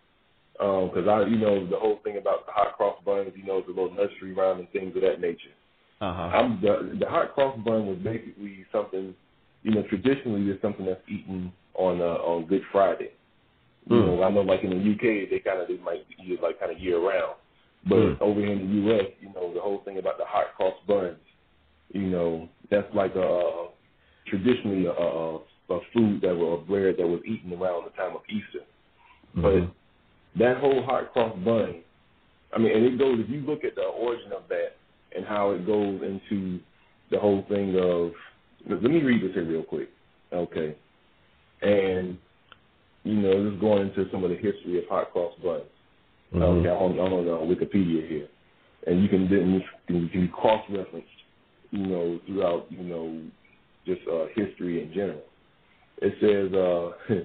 E: um because I you know the whole thing about the hot cross buns, you know, the little nursery rhyme and things of that nature.
D: uh huh,
E: I'm the the hot cross bun was basically something, you know, traditionally it's something that's eaten on uh, on Good Friday. You
D: Mm.
E: know, I know like in the UK they kind of they might it like kind of year round, but
D: Mm.
E: over here in the US, you know, the whole thing about the hot cross buns, you know, that's like a traditionally a, a, a food that was a bread that was eaten around the time of Easter. But
D: Mhm.
E: that whole hot cross bun, I mean, and it goes, if you look at the origin of that and how it goes into the whole thing of, let me read this here real quick. Okay. And, you know, just going into some of the history of hot cross buns.
D: Mhm.
E: Okay, I'm on, I'm on uh, Wikipedia here. And you can then you can, you can cross-reference, you know, throughout, you know, just uh, history in general. It says, uh,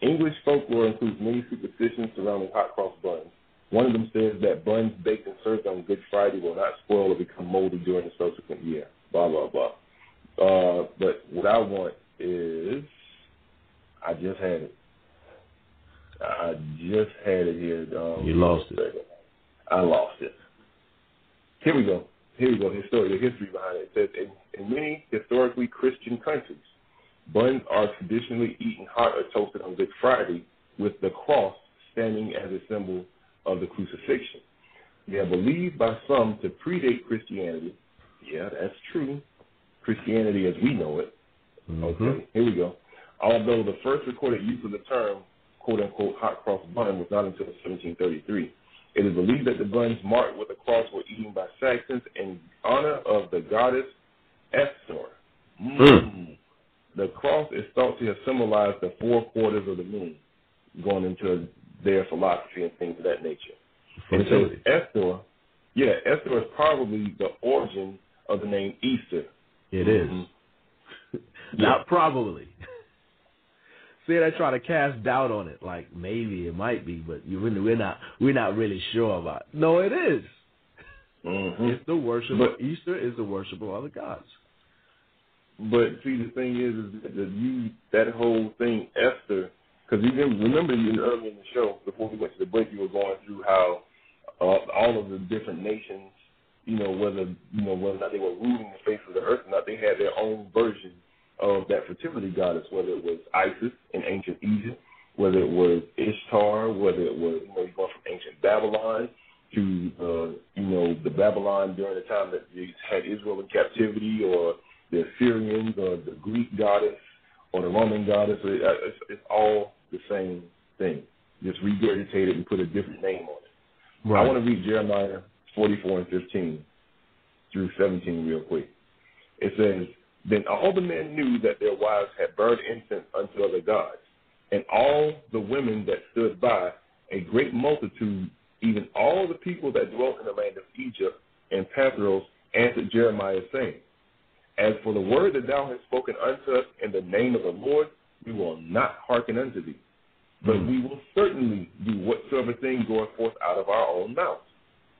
E: English folklore includes many superstitions surrounding hot cross buns. One of them says that buns baked and served on Good Friday will not spoil or become moldy during the subsequent year. Blah blah blah. Uh, but what I want is, I just had it. I just had it here. Um,
D: You lost it.
E: I lost it. Here we go. Here we go. History, the history behind it. It says in, in many historically Christian countries, buns are traditionally eaten hot or toasted on Good Friday, with the cross standing as a symbol of the crucifixion. They are believed by some to predate Christianity. Yeah, that's true. Christianity as we know it.
D: Mhm.
E: Okay, here we go. Although the first recorded use of the term quote unquote hot cross bun was not until 1733. It is believed that the buns marked with a cross were eaten by Saxons in honor of the goddess Eostre. Mm. The cross is thought to have symbolized the four quarters of the moon, going into their philosophy and things of that nature. And says Eostre, yeah, Eostre is probably the origin of the name Easter.
D: It is.
E: Mhm.
D: Not probably. See, they try to cast doubt on it, like maybe it might be, but you really, we're not we're not really sure about. It. No, it is.
E: Mhm.
D: It's the worship.
E: But-
D: Easter is the worship of other gods.
E: But see, the thing is, is that you that whole thing, Esther, because you remember you earlier in the show before we went to the break, you were going through how uh, all of the different nations, you know, whether you know whether or not they were ruling the face of the earth or not, they had their own version of that fertility goddess, whether it was Isis in ancient Egypt, whether it was Ishtar, whether it was you know you going from ancient Babylon to uh, you know the Babylon during the time that they had Israel in captivity, or the Assyrians, or the Greek goddess, or the Roman goddess. It, uh, it's, it's all the same thing, just regurgitated and put a different name on it. I want to read Jeremiah 44 and 15 through 17 real quick. It says, Then all the men knew that their wives had burned incense unto other gods, and all the women that stood by, a great multitude, even all the people that dwelt in the land of Egypt and Pathros, answered Jeremiah, saying, As for the word that thou hast spoken unto us in the name of the Lord, we will not hearken unto thee. But
D: Mm.
E: we will certainly do whatsoever thing goeth forth out of our own mouths,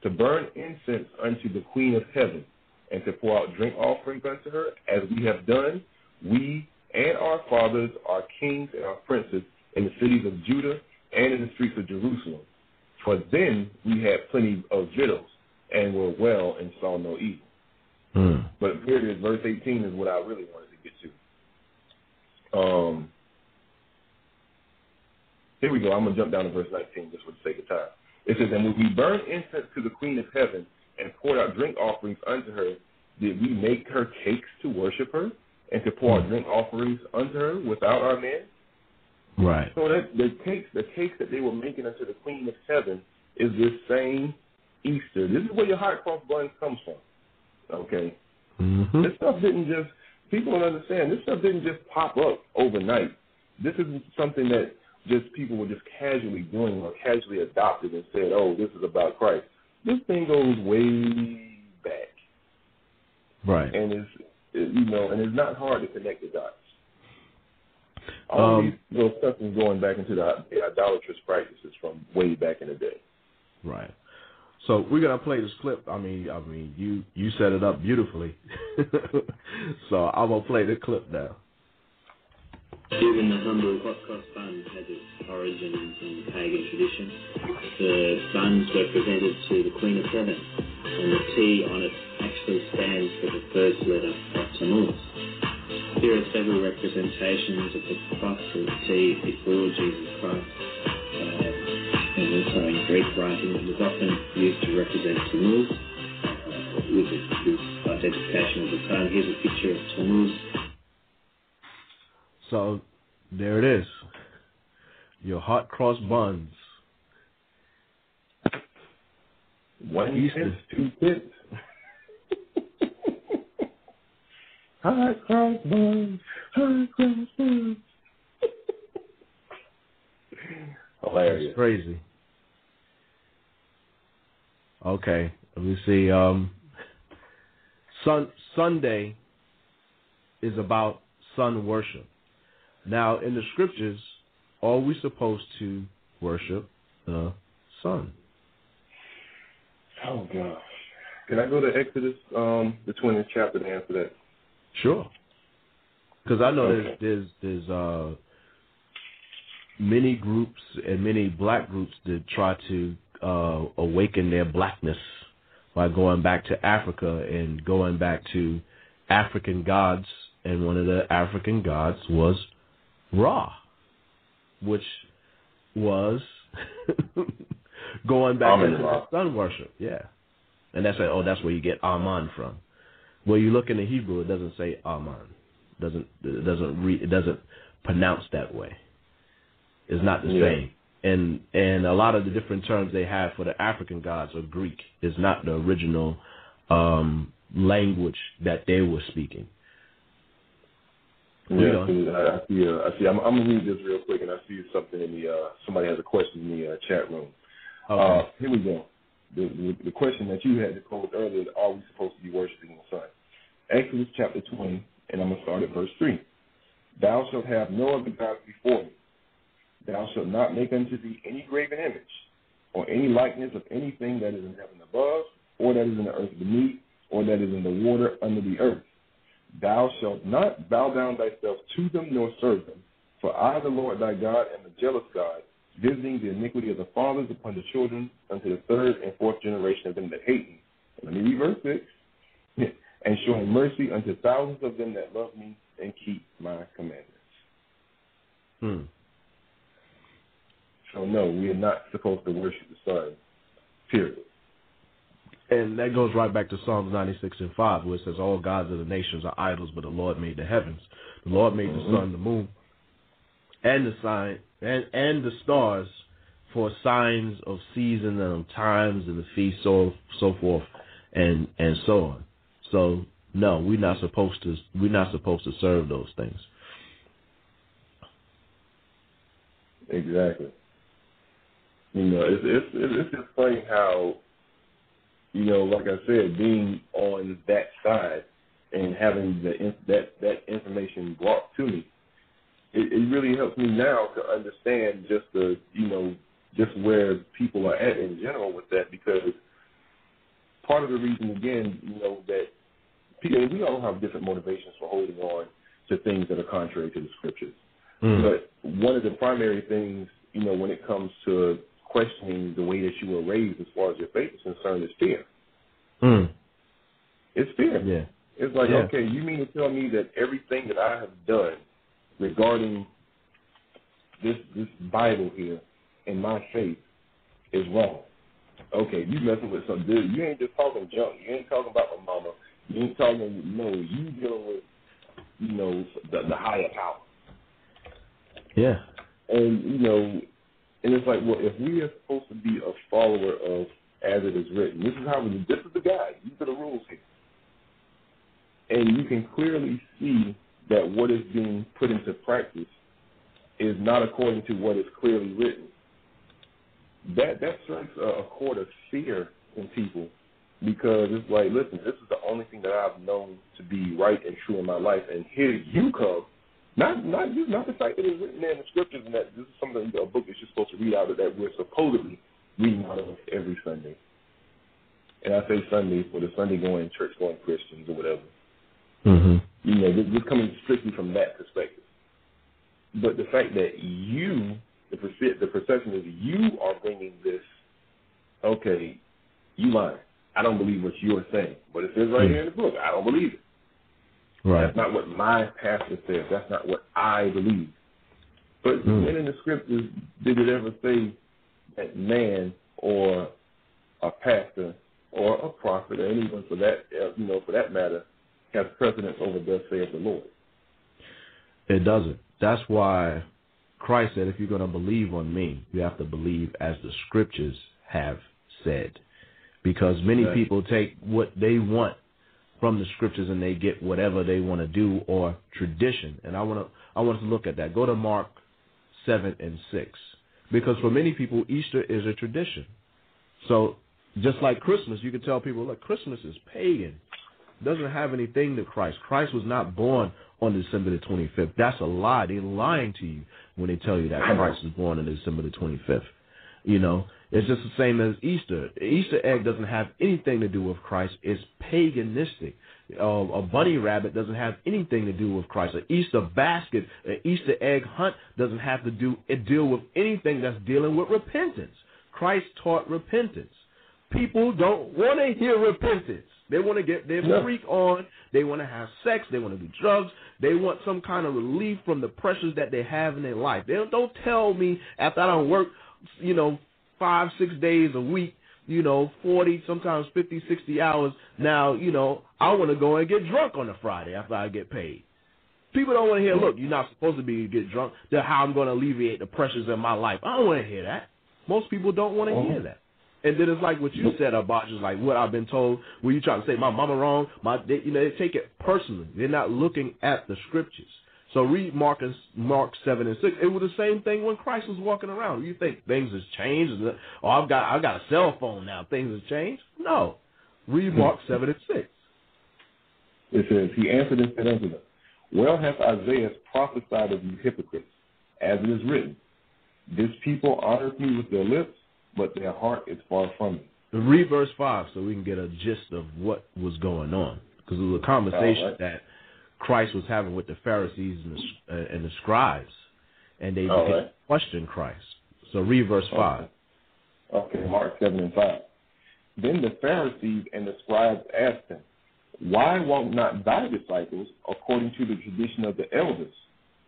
E: to burn incense unto the Queen of Heaven, and to pour out drink offerings unto her, as we have done, we and our fathers, our kings and our princes, in the cities of Judah and in the streets of Jerusalem. For then we had plenty of victuals, and were well and saw no evil.
D: Mm.
E: But here it is, verse 18 is what I really wanted to get to. Um, here we go. I'm going to jump down to verse 19 just for the sake of time. It says, And when we burn incense to the Queen of Heaven and poured out drink offerings unto her, did we make her cakes to worship her and to pour out drink offerings unto her without our men?
D: Right.
E: So that the cakes, the cakes that they were making unto the Queen of Heaven is this same Easter. This is where your hot cross buns comes from. Okay.
D: Mm-hmm.
E: This stuff didn't just people don't understand. This stuff didn't just pop up overnight. This is something that just people were just casually doing or casually adopted and said, "Oh, this is about Christ." This thing goes way back,
D: Right.
E: and it's it, you know, and it's not hard to connect the dots. All
D: Um,
E: these little stuff is going back into the, the idolatrous practices from way back in the day.
D: Right. So we're gonna play this clip. I mean, I mean, you you set it up beautifully. so I'm gonna play the clip now.
G: Given the humble hot cross bun has its origins in pagan tradition, the buns were presented to the Queen of Heaven, and the T on it actually stands for the first letter of Tammuz. Here are several representations of the cross the T before Jesus Christ, uh, and also in Greek writing. It was often used to represent Tammuz, uh, with with identification of the sun. Here's a picture of Tammuz
D: So there it is. Your hot cross buns.
E: One
D: Easter.
E: two cents. Hot cross buns, hot cross buns. Hilarious.
D: That's crazy. Okay, let me see. Um, sun Sunday is about sun worship. Now, in the scriptures, are we supposed to worship the sun?
E: Oh gosh. Can I go to Exodus, um, the twentieth chapter to answer that?
D: Sure. Because I know
E: Okay.
D: there's there's there's uh many groups and many black groups that try to uh awaken their blackness by going back to Africa and going back to African gods and one of the African gods was Ra, which was going back
E: Amen
D: into sun worship. Yeah. And that's like, oh, that's where you get Aman from. Well, you look in the Hebrew, it doesn't say Aman. Doesn't it doesn't re, it doesn't pronounce that way. It's not the
E: Yeah.
D: same. And and a lot of the different terms they have for the African gods or Greek. is not the original um, language that they were speaking.
E: Yeah. I I see. Uh, I see. I'm, I'm gonna read this real quick, and I see something in the. Uh, somebody has a question in the uh, chat room.
D: Okay.
E: Uh, here we go. The, the, the question that you had to pose earlier: is, Are we supposed to be worshiping the sun? Exodus chapter 20, and I'm gonna start at verse three. Thou shalt have no other gods before me. Thou shalt not make unto thee any graven image, or any likeness of anything that is in heaven above, or that is in the earth beneath, or that is in the water under the earth. Thou shalt not bow down thyself to them nor serve them. For I, the Lord thy God, am a jealous God, visiting the iniquity of the fathers upon the children unto the third and fourth generation of them that hate me. And let me read verse 6. and showing mercy unto thousands of them that love me and keep my commandments.
D: Hmm.
E: So no, we are not supposed to worship the sun. Period.
D: And that goes right back to Psalms 96 and 5, where it says, All gods of the nations are idols, but the Lord made the heavens. The Lord made the sun, the moon, and the sign, and, and the stars for signs of season and of times and the feast, so so forth, and and so on. So no, we're not supposed to. We're not supposed to serve those things.
E: Exactly. You know, it's it's it's just funny how, you know, like I said, being on that side and having the that that information brought to me, it, it really helps me now to understand just the you know just where people are at in general with that because part of the reason again you know that people we all have different motivations for holding on to things that are contrary to the scriptures.
D: Mm.
E: But one of the primary things, you know, when it comes to questioning the way that you were raised as far as your faith is concerned is fear.
D: Mm.
E: It's fear.
D: Yeah.
E: It's like,
D: Yeah.
E: okay, you mean to tell me that everything that I have done regarding this this Bible here and my faith is wrong. Okay, you messing with some dude. You ain't just talking junk. You ain't talking about my mama. You ain't talking no, you dealing with you know, the, the higher power.
D: Yeah.
E: And you know, and it's like, well, if we are supposed to be a follower of as it is written, this is how we. This is the guide. These are the rules here, and you can clearly see that what is being put into practice is not according to what is clearly written. That that strikes a, a chord of fear in people because it's like, listen, this is the only thing that I've known to be right and true in my life, and here you come. Not not you, not the fact that it's written there in the scriptures and that this is something a book that you're supposed to read out of that we're supposedly reading out of every Sunday. And I say Sunday for the Sunday going church going Christians or whatever.
D: Mm-hmm.
E: You know, this, this coming strictly from that perspective. But the fact that you, the perce- the perception is you are bringing this. Okay, you lying. I don't believe what you're saying, but it says right
D: Hmm.
E: here in the book. I don't believe it.
D: Right.
E: That's not what my pastor says. That's not what I believe. But
D: Hmm.
E: when in the scriptures did it ever say that man or a pastor or a prophet or anyone for that uh, you know for that matter has precedence over thus saith the Lord?
D: It doesn't. That's why Christ said, if you're going to believe on me, you have to believe as the scriptures have said. Because many
E: Right.
D: people take what they want from the scriptures and they get whatever they want to do or tradition. And I want to I want us to look at that. Go to Mark 7 and 6. Because for many people, Easter is a tradition. So just like Christmas, you can tell people, look, Christmas is pagan. Doesn't have anything to Christ. Christ was not born on December the 25th. That's a lie. They're lying to you when they tell you that Christ was born on December the 25th. You know, it's just the same as Easter. The Easter egg doesn't have anything to do with Christ. It's paganistic. Uh, a bunny rabbit doesn't have anything to do with Christ. An Easter basket, an Easter egg hunt doesn't have to do it deal with anything that's dealing with repentance. Christ taught repentance. People don't want to hear repentance. They want to get their
E: Yeah.
D: freak on. They want to have sex. They want to do drugs. They want some kind of relief from the pressures that they have in their life. They don't, don't tell me after I don't work, you know, five, six days a week, you know, 40, sometimes 50, 60 hours. Now, you know, I want to go and get drunk on a Friday after I get paid. People don't want to hear, look, you're not supposed to be get drunk. That how I'm going to alleviate the pressures in my life. I don't want to hear that. Most people don't want to uh-huh. hear that. And then it's like what you said about just like what I've been told. Where you trying to say my mama wrong? My they, you know they take it personally. They're not looking at the scriptures. So read Mark and Mark seven and six. It was the same thing when Christ was walking around. You think things has changed? Oh, I've got I've got a cell phone now. Things have changed? No. Read hmm. Mark seven and six.
E: It says, He answered and said unto them, Well hath Isaiah prophesied of you hypocrites, as it is written, This people honoreth me with their lips, but their heart is far from me.
D: Read verse five so we can get a gist of what was going on because it was a conversation
E: right.
D: that Christ was having with the Pharisees and the, uh, and the scribes, and they
E: right.
D: to question Christ. So read verse five.
E: Okay, Mark 7 and 5. Then the Pharisees and the scribes asked him, Why walk not thy disciples according to the tradition of the elders,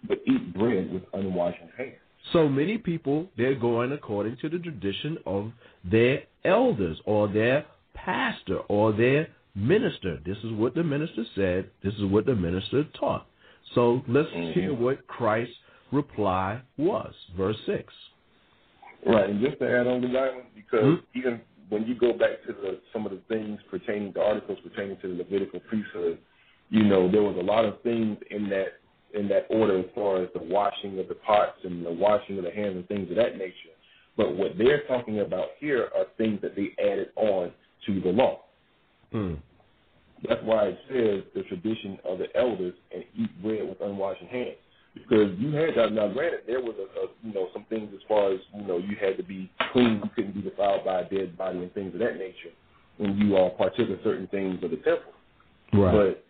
E: but eat bread with unwashed hands?
D: So many people, they're going according to the tradition of their elders or their pastor or their minister. This is what the minister said. This is what the minister taught. So let's
E: Mhm.
D: hear what Christ's reply was. Verse 6.
E: Right, and just to add on to that one, because
D: Mhm.
E: even when you go back to the, some of the things pertaining to articles pertaining to the Levitical priesthood, you know, there was a lot of things in that in that order as far as the washing of the pots and the washing of the hands and things of that nature. But what they're talking about here are things that they added on to the law.
D: Hmm.
E: That's why it says the tradition of the elders and eat bread with unwashed hands. because you had that. Now, granted, there was a, a you know some things as far as you know you had to be clean, you couldn't be defiled by a dead body and things of that nature when you all partook of certain things of the temple.
D: Right.
E: But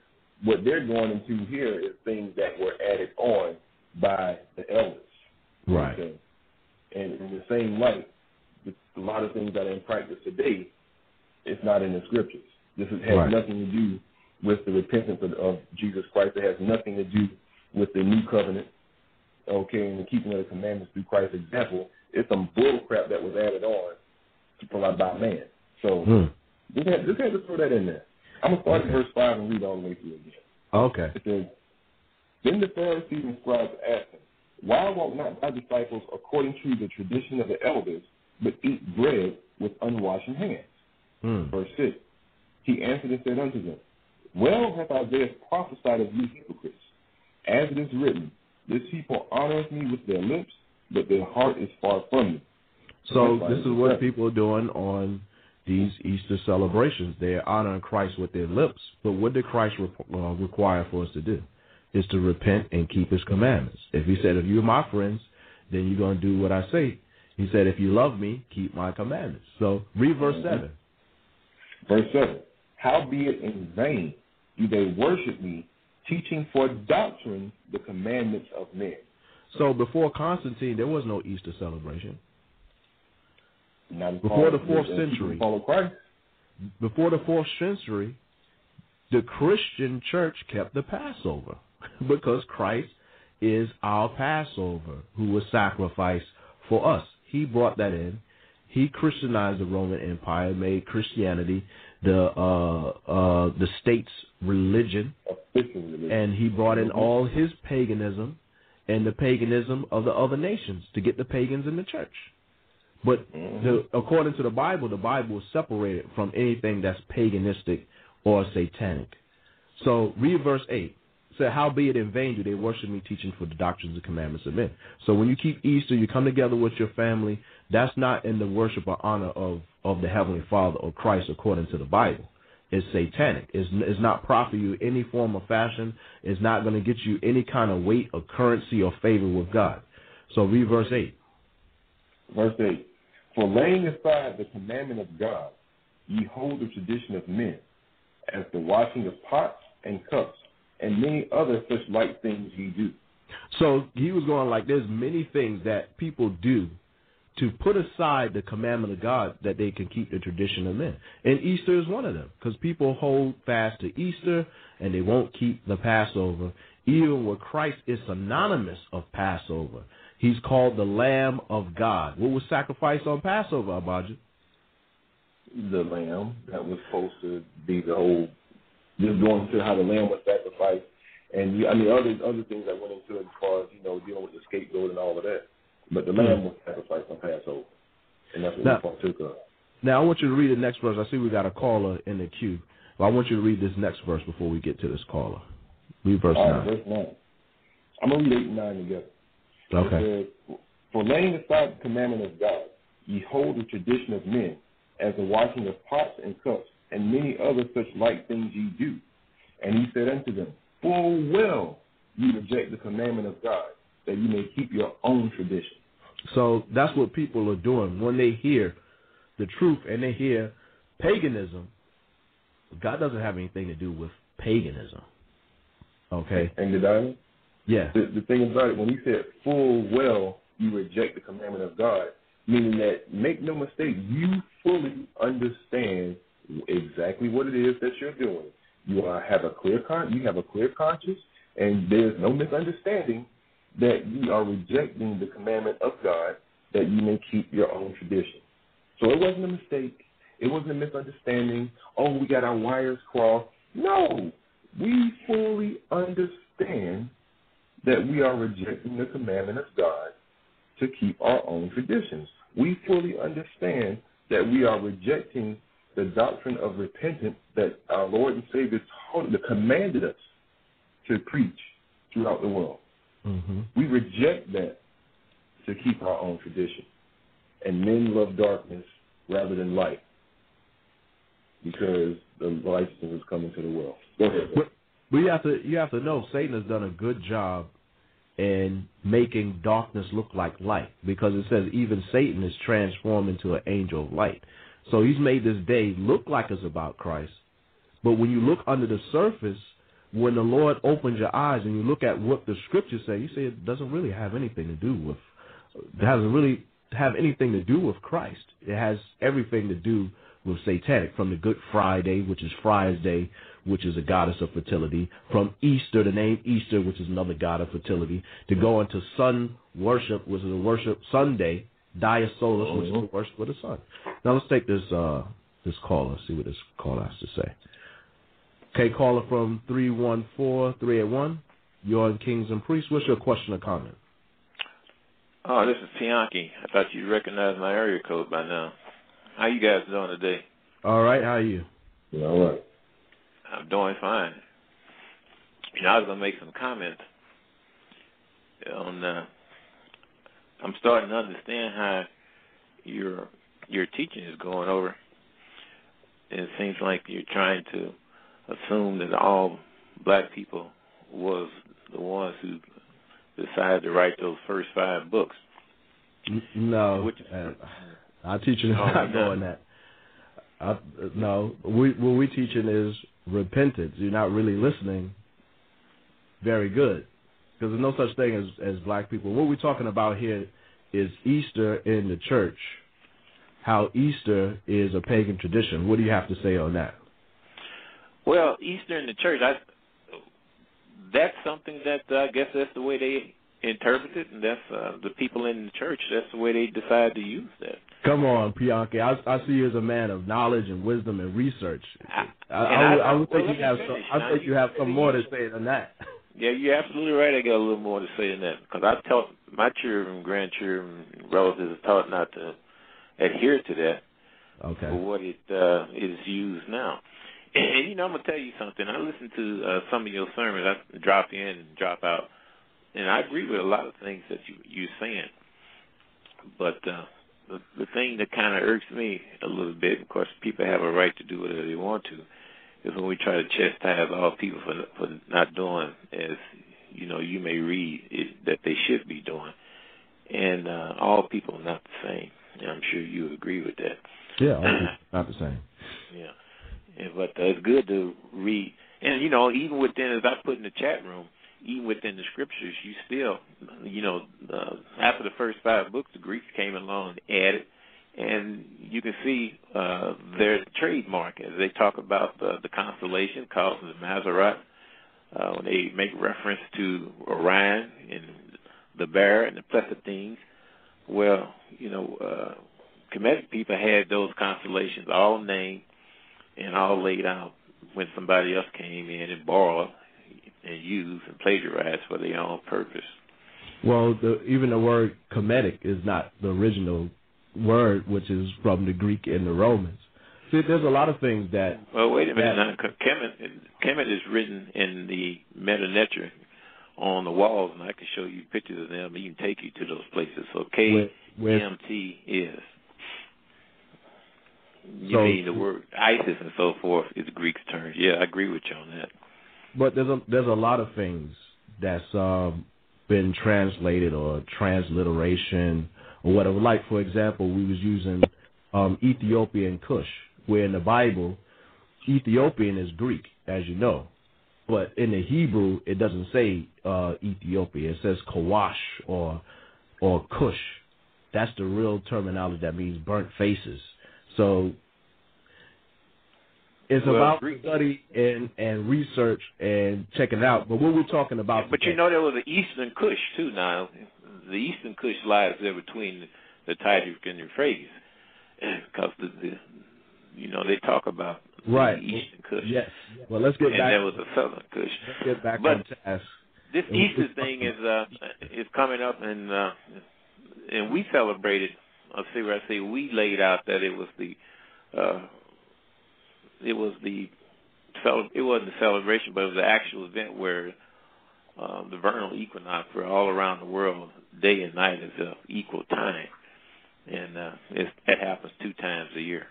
E: what they're going into here is things that were added on by the elders.
D: right.
E: Okay. And in the same light, a lot of things that are in practice today, it's not in the scriptures. This has,
D: Right.
E: nothing to do with the repentance of, of Jesus Christ. It has nothing to do with the new covenant, okay, and the keeping of the commandments through Christ's example. It's some bull crap that was added on to, provide by man. So
D: Hmm.
E: just had, just had to throw that in there. I'm going to start
D: Okay.
E: at verse 5 and read all the way through again.
D: Okay.
E: It says, Then the Pharisees and scribes asked him, Why walk not thy disciples according to the tradition of the elders, but eat bread with unwashed hands?
D: Hmm.
E: Verse 6. He answered and said unto them, Well hath Isaiah prophesied of you hypocrites, as it is written, This people honoreth me with their lips, but their heart is far from me.
D: So this is what people are doing on these Easter celebrations. They're honoring Christ with their lips, but what did Christ re- uh, require for us to do? Is to repent and keep His commandments. If He said, "If you're my friends, then you're going to do what I say," He said, "If you love me, keep my commandments." So read verse
E: Mhm.
D: seven.
E: Verse 7 Howbeit in vain do they worship me, teaching for doctrine the commandments of men.
D: So before Constantine, there was no Easter celebration. Before the fourth century. Before the fourth century, the Christian church kept the Passover because Christ is our Passover who was sacrificed for us. He brought that in. He Christianized the Roman Empire, made Christianity the uh, uh, the state's religion,
E: religion.
D: and he brought in all his paganism and the paganism of the other nations to get the pagans in the church. But the, according to the Bible, the Bible is separated from anything that's paganistic or satanic. So read verse 8. Say, howbeit in vain do they worship me, teaching for the doctrines and commandments of men. So when you keep Easter, you come together with your family. That's not in the worship or honor of, of the Heavenly Father or Christ according to the Bible. It's satanic. It's, it's not profit you any form of fashion. It's not going to get you any kind of weight or currency or favor with God. So read verse 8.
E: Verse 8 For laying aside the commandment of God, ye hold the tradition of men, as the washing of pots and cups, and many other such like things ye do.
D: So he was going like there's many things that people do to put aside the commandment of God that they can keep the tradition of men. And Easter is one of them because people hold fast to Easter and they won't keep the Passover. Even with Christ is synonymous of Passover. He's called the Lamb of God. What was sacrificed on Passover, Abijah?
E: The lamb that was supposed to be the whole, just going to how the lamb was sacrificed, and I mean other other things that went into it as far as you know dealing with the scapegoat and all of that. But the lamb hmm. was sacrificed on Passover, and that's what
D: Now-
E: we partook of.
D: Now I want you to read the next verse. I see we got a caller in the queue. But I want you to read this next verse before we get to this caller. Read verse
E: right,
D: 9.
E: verse nine. I'm gonna read eight and nine together.
D: Okay.
E: Says, For laying aside the commandment of God, ye hold the tradition of men, as the washing of pots and cups, and many other such like things ye do. And he said unto them, Full well ye reject the commandment of God, that ye may keep your own tradition.
D: So that's what people are doing when they hear the truth and they hear paganism. God doesn't have anything to do with paganism. Okay?
E: And the diamond,
D: Yeah.
E: the, the thing about it, when he said full well you reject the commandment of God, meaning that make no mistake, you fully understand exactly what it is that you're doing. You are, have a clear con- you have a clear conscience, and there's no misunderstanding that you are rejecting the commandment of God that you may keep your own tradition. So it wasn't a mistake. It wasn't a misunderstanding. Oh, we got our wires crossed. No, we fully understand that we are rejecting the commandment of God to keep our own traditions. We fully understand that we are rejecting the doctrine of repentance that our Lord and Savior taught, commanded us to preach throughout the world.
D: hmm
E: We reject that to keep our own tradition. And men love darkness rather than light because the righteousness is coming to the world. Go ahead.
D: But, but you have to you have to know Satan has done a good job in making darkness look like light because it says even Satan is transformed into an angel of light. So he's made this day look like it's about Christ. But when you look under the surface, when the Lord opens your eyes and you look at what the scriptures say, you say it doesn't really have anything to do with, it doesn't really have anything to do with Christ. It has everything to do with satanic, from the Good Friday, which is Freya's Day, which is a goddess of fertility, from Easter, the name Easter, which is another god of fertility, to go into sun worship, which is a worship Sunday, Dia Solis, which is a worship of the sun. Now let's take this uh this caller, see what this caller has to say. Okay, caller from three one four three eight one. You're on Kings and Priests. What's your question or comment?
K: Oh, this is Tianki. I thought you'd recognize my area code by now. How you guys doing today?
D: All right, how are you?
E: All right.
K: I'm doing fine. You know, I was gonna make some comments on. Uh, I'm starting to understand how your your teaching is going over. It seems like you're trying to assume that all black people was the ones who decided to write those first five books.
D: No,
K: Which-
D: uh, our teaching is
K: Oh,
D: not
K: no.
D: doing that. I, no, we, what we're teaching is repentance. You're not really listening very good because there's no such thing as as black people. What we're talking about here is Easter in the church. How Easter is a pagan tradition. What do you have to say on that?
K: Well, Easter in the church, I that's something that uh, I guess that's the way they interpret it, and that's uh, the people in the church. That's the way they decide to use that.
D: Come on, Bianca. I, I see you as a man of knowledge and wisdom and research. I, I,
K: And
D: I, would,
K: I-
D: I would
K: well,
D: think you have
K: finish.
D: some. I
K: Now,
D: think
K: you
D: you have some more to say than that.
K: Yeah, you're absolutely right. I got a little more to say than that because I taught my children, grandchildren, relatives are taught not to adhere to that for what it uh, is used now. And, you know, I'm gonna tell you something. I listened to uh, some of your sermons. I drop in and drop out, and I agree with a lot of things that you you're saying. But uh, the the thing that kind of irks me a little bit, of course, people have a right to do whatever they want to, is when we try to chastise all people for for not doing as you know you may read it, that they should be doing, and uh, all people are not the same. And I'm sure you agree with that.
D: Yeah, not the same.
K: Yeah. And, but uh, it's good to read. And, you know, even within, as I put in the chat room, even within the scriptures, you still, you know, uh, after the first five books, the Greeks came along and added. And you can see uh, their trademark as they talk about the, the constellation called the Mazzaroth. Uh, when they make reference to Orion and the Bear and the Pleiades. Well, you know, uh, Kemetic people had those constellations all named and all laid out when somebody else came in and borrowed and used and plagiarized for their own purpose.
D: Well, the, even the word Kemetic is not the original word, which is from the Greek and the Romans. See, there's a lot of things that.
K: Well, wait a minute.
D: that-
K: Now, Kemet, is written in the Medu Neter on the walls, and I can show you pictures of them. Even take you to those places. So
D: Where- where-
K: KMT is. You
D: So-
K: mean the word ISIS and so forth is Greek term? Yeah, I agree with you on that.
D: But there's a there's a lot of things that's um, been translated or transliteration or whatever. Like for example, we was using um, Ethiopian Kush, where in the Bible, Ethiopian is Greek, as you know, but in the Hebrew it doesn't say uh, Ethiopia. It says Kawash or or Kush. That's the real terminology that means burnt faces. So it's
K: Well,
D: about
K: Greek-
D: study and and research and checking it out. But what we're talking about,
K: But you know there was an Eastern Kush too. Now, the Eastern Kush lies there between the Tigris and Euphrates, because the, the you know they talk about
D: right?
K: the Eastern Kush,
D: Yes. Well, let's get
K: and
D: back.
K: there was a Southern Kush.
D: Let's get back
K: But-
D: on task.
K: This
D: And
K: Easter thing is uh is coming up, and uh, and we celebrated. I see where I say we laid out that it was the uh, it was the it wasn't a celebration, but it was the actual event where uh, the vernal equinox, where all around the world, day and night is of equal time, and uh, it's, it happens two times a year.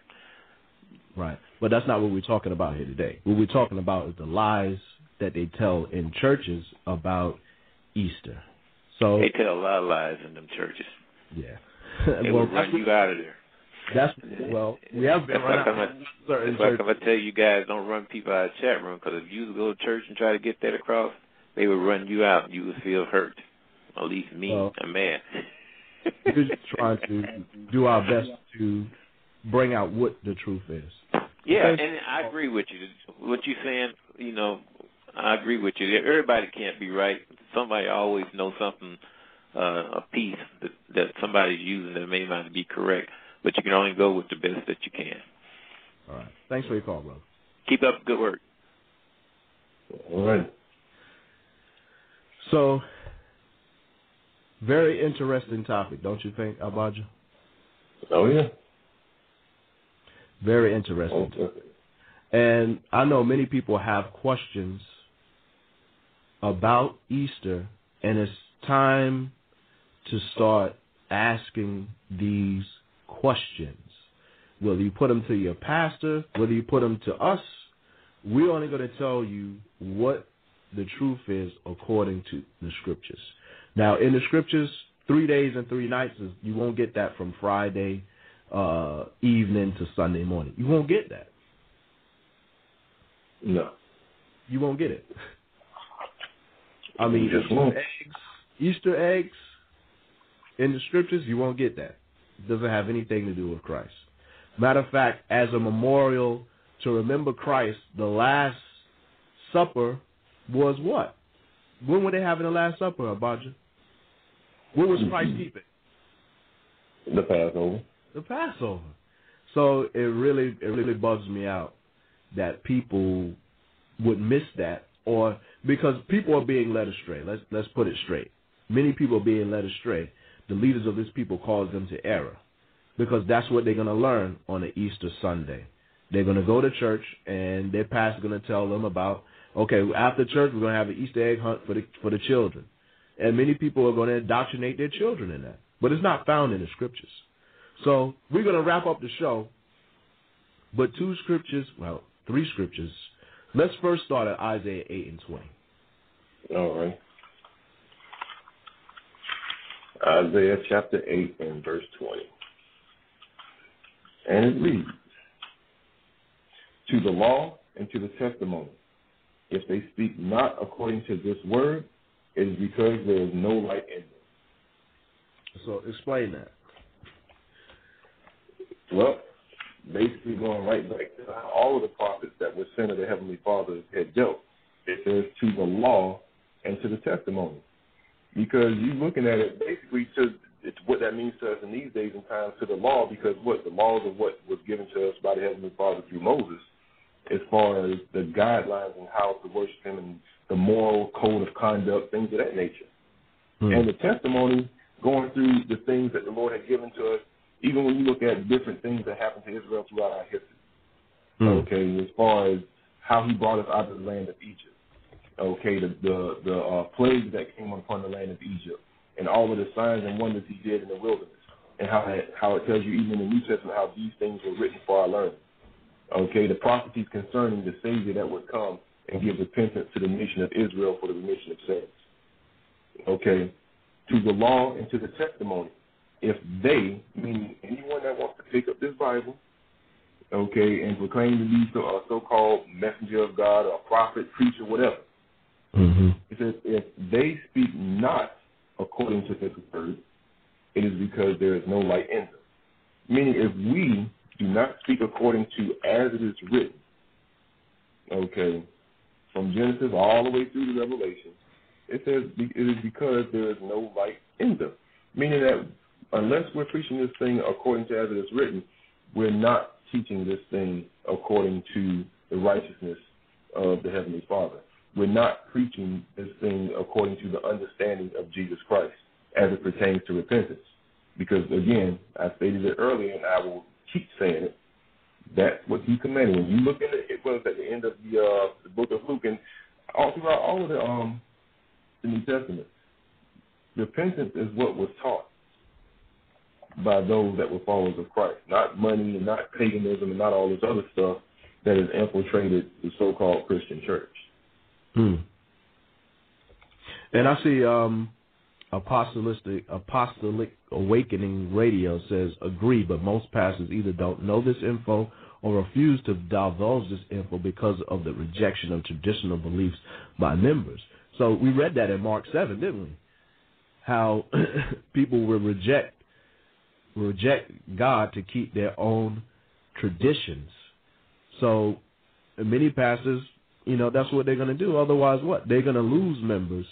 D: Right. But that's not what we're talking about here today. What we're talking about is the lies that they tell in churches about Easter. So
K: they tell a lot of lies in them churches.
D: Yeah,
K: they
D: well,
K: will run you out of there.
D: That's well, we have been
K: That's
D: run
K: like
D: out
K: I'm
D: certain
K: That's like. I'm gonna tell you guys don't run people out of chat room because if you go to church and try to get that across, they would run you out. You would feel hurt. At least me,
D: Well,
K: a man.
D: We're just trying to do our best to bring out what the truth is.
K: Yeah,
D: Okay.
K: and I agree with you. What you're saying, you know, I agree with you. Everybody can't be right. Somebody always knows something, uh, a piece that, that somebody's using that may not be correct. But you can only go with the best that you can.
D: All right. Thanks for your call, brother.
K: Keep up good work.
E: All right.
D: So, very interesting topic, don't you think, Abaja?
E: Oh yeah.
D: Very interesting.
E: Oh, okay.
D: And I know many people have questions about Easter, and it's time to start asking these questions. Whether you put them to your pastor, whether you put them to us, we're only going to tell you what the truth is according to the scriptures. Now, in the scriptures, three days and three nights is you won't get that from Friday uh, evening to Sunday morning. You won't get that.
E: No.
D: You won't get it. I mean,
E: You just won't.
D: eggs, Easter eggs in the scriptures, you won't get that. It doesn't have anything to do with Christ. Matter of fact, as a memorial to remember Christ, the Last Supper was what? When were they having the Last Supper, Abadja? What was Christ mm-hmm. keeping?
E: The Passover.
D: the Passover. So it really it really bugs me out that people would miss that or because people are being led astray. Let's let's put it straight. Many people are being led astray. The leaders of this people cause them to error because that's what they're going to learn on the Easter Sunday. They're going to go to church and their pastor's going to tell them about okay, after church we're going to have an Easter egg hunt for the for the children. And many people are going to indoctrinate their children in that. But it's not found in the scriptures. So we're going to wrap up the show. But two scriptures, well, three scriptures. Let's first start at Isaiah 8 and 20.
E: All right. Isaiah chapter 8 and verse 20. And it reads, To the law and to the testimony, if they speak not according to this word, it is because there is no light in them.
D: So explain that.
E: Well, basically going right back to how all of the prophets that were sent of the Heavenly Father had dealt. It says to the law and to the testimony. Because you're looking at it basically to it's what that means to us in these days and times to the law because what the laws of what was given to us by the Heavenly Father through Moses as far as the guidelines and how to worship him and the moral code of conduct, things of that nature. And the testimony going through the things that the Lord had given to us, even when you look at different things that happened to Israel throughout our history. Okay, as far as how he brought us out of the land of Egypt. Okay, the the, the uh, plagues that came upon the land of Egypt, and all of the signs and wonders he did in the wilderness, and how it, how it tells you even in the New Testament how these things were written for our learning. Okay, the prophecies concerning the Savior that would come and give repentance to the nation of Israel for the remission of sins. Okay, to the law and to the testimony. If they, meaning anyone that wants to pick up this Bible, okay, and proclaim to be so, a so-called messenger of God or prophet, preacher, whatever,
D: Mm-hmm.
E: it says, if they speak not according to this word, it is because there is no light in them. Meaning, if we do not speak according to as it is written, okay, from Genesis all the way through to Revelation, it says it is because there is no light in them. Meaning that unless we're preaching this thing according to as it is written, we're not teaching this thing according to the righteousness of the Heavenly Father. We're not preaching this thing according to the understanding of Jesus Christ as it pertains to repentance. Because again, I stated it earlier and I will keep saying it. That's what he commanded. When you look at it, it was at the end of the uh, the book of Luke and all throughout all of the um the New Testament. Repentance is what was taught by those that were followers of Christ, not money and not paganism and not all this other stuff that has infiltrated the so-called Christian church.
D: Hmm. And I see um, Apostolic Apostolic Awakening Radio says agree, but most pastors either don't know this info or refuse to divulge this info because of the rejection of traditional beliefs by members. So we read that in Mark seven, didn't we? How people will reject reject God to keep their own traditions. So many pastors, you know, that's what they're going to do. Otherwise, what? They're going to lose members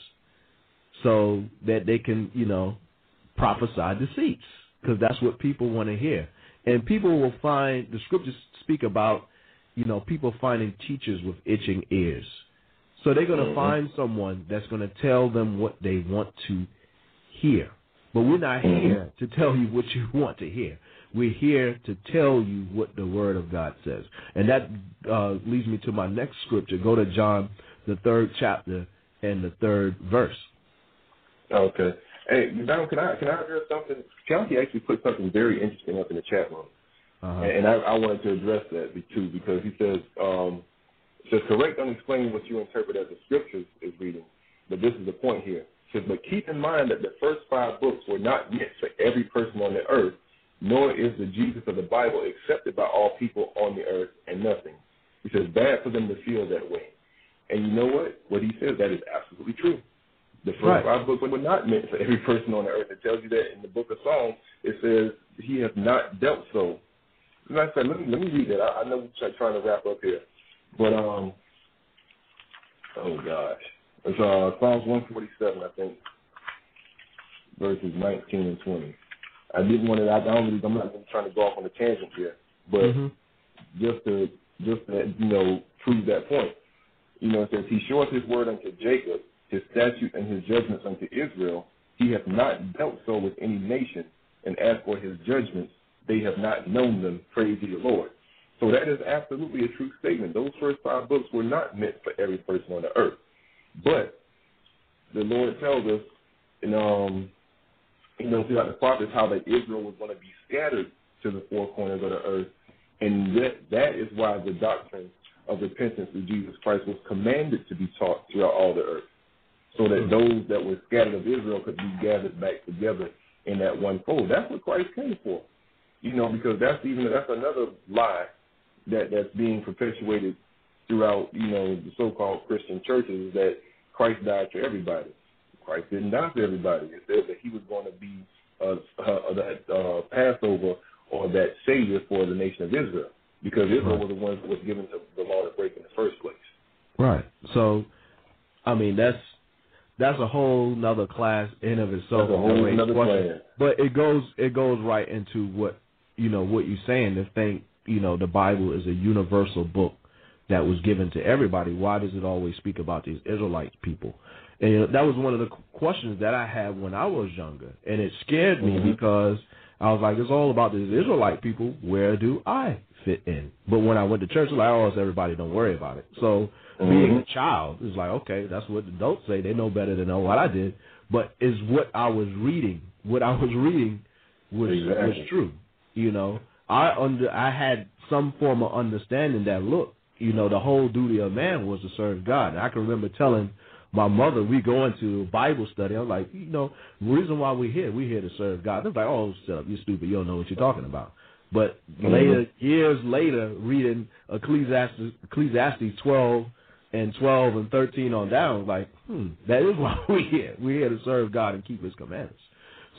D: so that they can, you know, prophesy deceits because that's what people want to hear. And people will find the scriptures speak about, you know, people finding teachers with itching ears. So they're going to mm-hmm. find someone that's going to tell them what they want to hear. But we're not mm-hmm. here to tell you what you want to hear. We're here to tell you what the Word of God says. And that uh, leads me to my next scripture. Go to John, the third chapter, and the third verse.
E: Okay. Hey, Don, can I can I address something? Chelsea actually put something very interesting up in the chat room, uh-huh. and I, I wanted to address that too because he says um, says correct on explaining what you interpret as the scriptures is reading, but this is the point here. He says, but keep in mind that the first five books were not meant for every person on the earth, nor is the Jesus of the Bible accepted by all people on the earth and nothing. He says bad for them to feel that way, and you know what? What he says that is absolutely true. The first right. five books were not meant for every person on the earth. It tells you that in the book of Psalms. It says he has not dealt so. And I said, let me let me read that. I, I know we're trying to wrap up here, but um, oh gosh, it's uh Psalms 147, I think, verses 19 and 20. I didn't want to. I don't really. I'm not really trying to go off on a tangent here, but mm-hmm. just to just to you know prove that point. You know, it says he showeth his word unto Jacob his statutes and his judgments unto Israel. He hath not dealt so with any nation, and as for his judgments, they have not known them. Praise the Lord. So that is absolutely a true statement. Those first five books were not meant for every person on the earth. But the Lord tells us in um you know throughout the prophets how that Israel was going to be scattered to the four corners of the earth. And that that is why the doctrine of repentance through Jesus Christ was commanded to be taught throughout all the earth so that those that were scattered of Israel could be gathered back together in that one fold. That's what Christ came for. You know, because that's even that's another lie that that's being perpetuated throughout, you know, the so-called Christian churches that Christ died for everybody. Christ didn't die for everybody. It says that he was going to be uh, uh, that uh, Passover or that Savior for the nation of Israel because Israel was the one that was given to the law to break in the first place.
D: Right. So, I mean, that's that's a whole nother class in of itself.
E: That's a whole another class.
D: But it goes it goes right into what you know what you're saying. To think you know the Bible is a universal book that was given to everybody. Why does it always speak about these Israelite people? And you know, that was one of the questions that I had when I was younger, and it scared me mm-hmm. because I was like, it's all about these Israelite people. Where do I fit in? But when I went to church, like, oh, it's everybody. Don't worry about it. So Mm-hmm. Being a child is like, okay, that's what adults say. They know better than know what I did. But is what I was reading. What I was reading was exactly. was true. You know, I under I had some form of understanding that look, you know, the whole duty of man was to serve God. And I can remember telling my mother, we go into Bible study. I'm like, you know, the reason why we're here, we're here to serve God. They're like, oh, shut up, you're stupid. You don't know what you're talking about. But mm-hmm. later, years later, reading Ecclesiastes, Ecclesiastes 12 and 12 and 13 on down, like, hmm, that is why we're here. We're here to serve God and keep His commandments.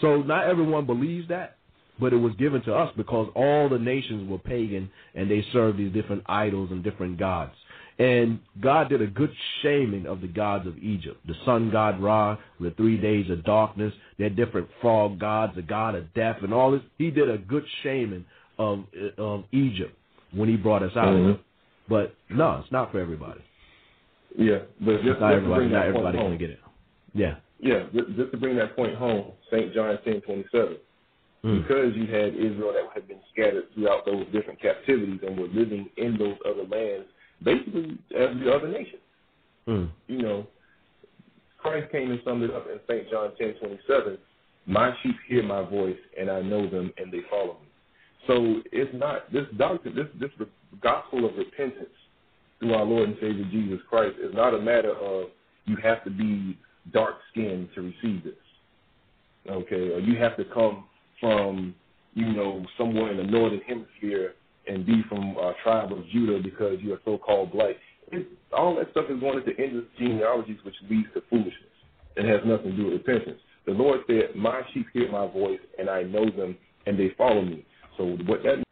D: So not everyone believes that, but it was given to us because all the nations were pagan and they served these different idols and different gods. And God did a good shaming of the gods of Egypt. The sun god Ra, the three days of darkness, their different frog gods, the god of death, and all this. He did a good shaming of of Egypt when he brought us out. Mm-hmm. But no, it's not for everybody.
E: Yeah, but just,
D: not
E: just
D: everybody, not everybody going to get it. Yeah.
E: Yeah, just to bring that point home, St. John ten twenty seven. Mm. Because you had Israel that had been scattered throughout those different captivities and were living in those other lands, basically as the other nations.
D: Mm.
E: You know, Christ came and summed it up in St. John ten twenty seven. My sheep hear my voice, and I know them, and they follow me. So it's not this doctrine, this this gospel of repentance through our Lord and Savior Jesus Christ is not a matter of you have to be dark skinned to receive this. okay, or you have to come from, you know, somewhere in the northern hemisphere and be from uh, tribe of Judah because you are so-called black. It, all that stuff is going into endless genealogies, which leads to foolishness. It has nothing to do with repentance. The Lord said, "My sheep hear my voice, and I know them, and they follow me." So what that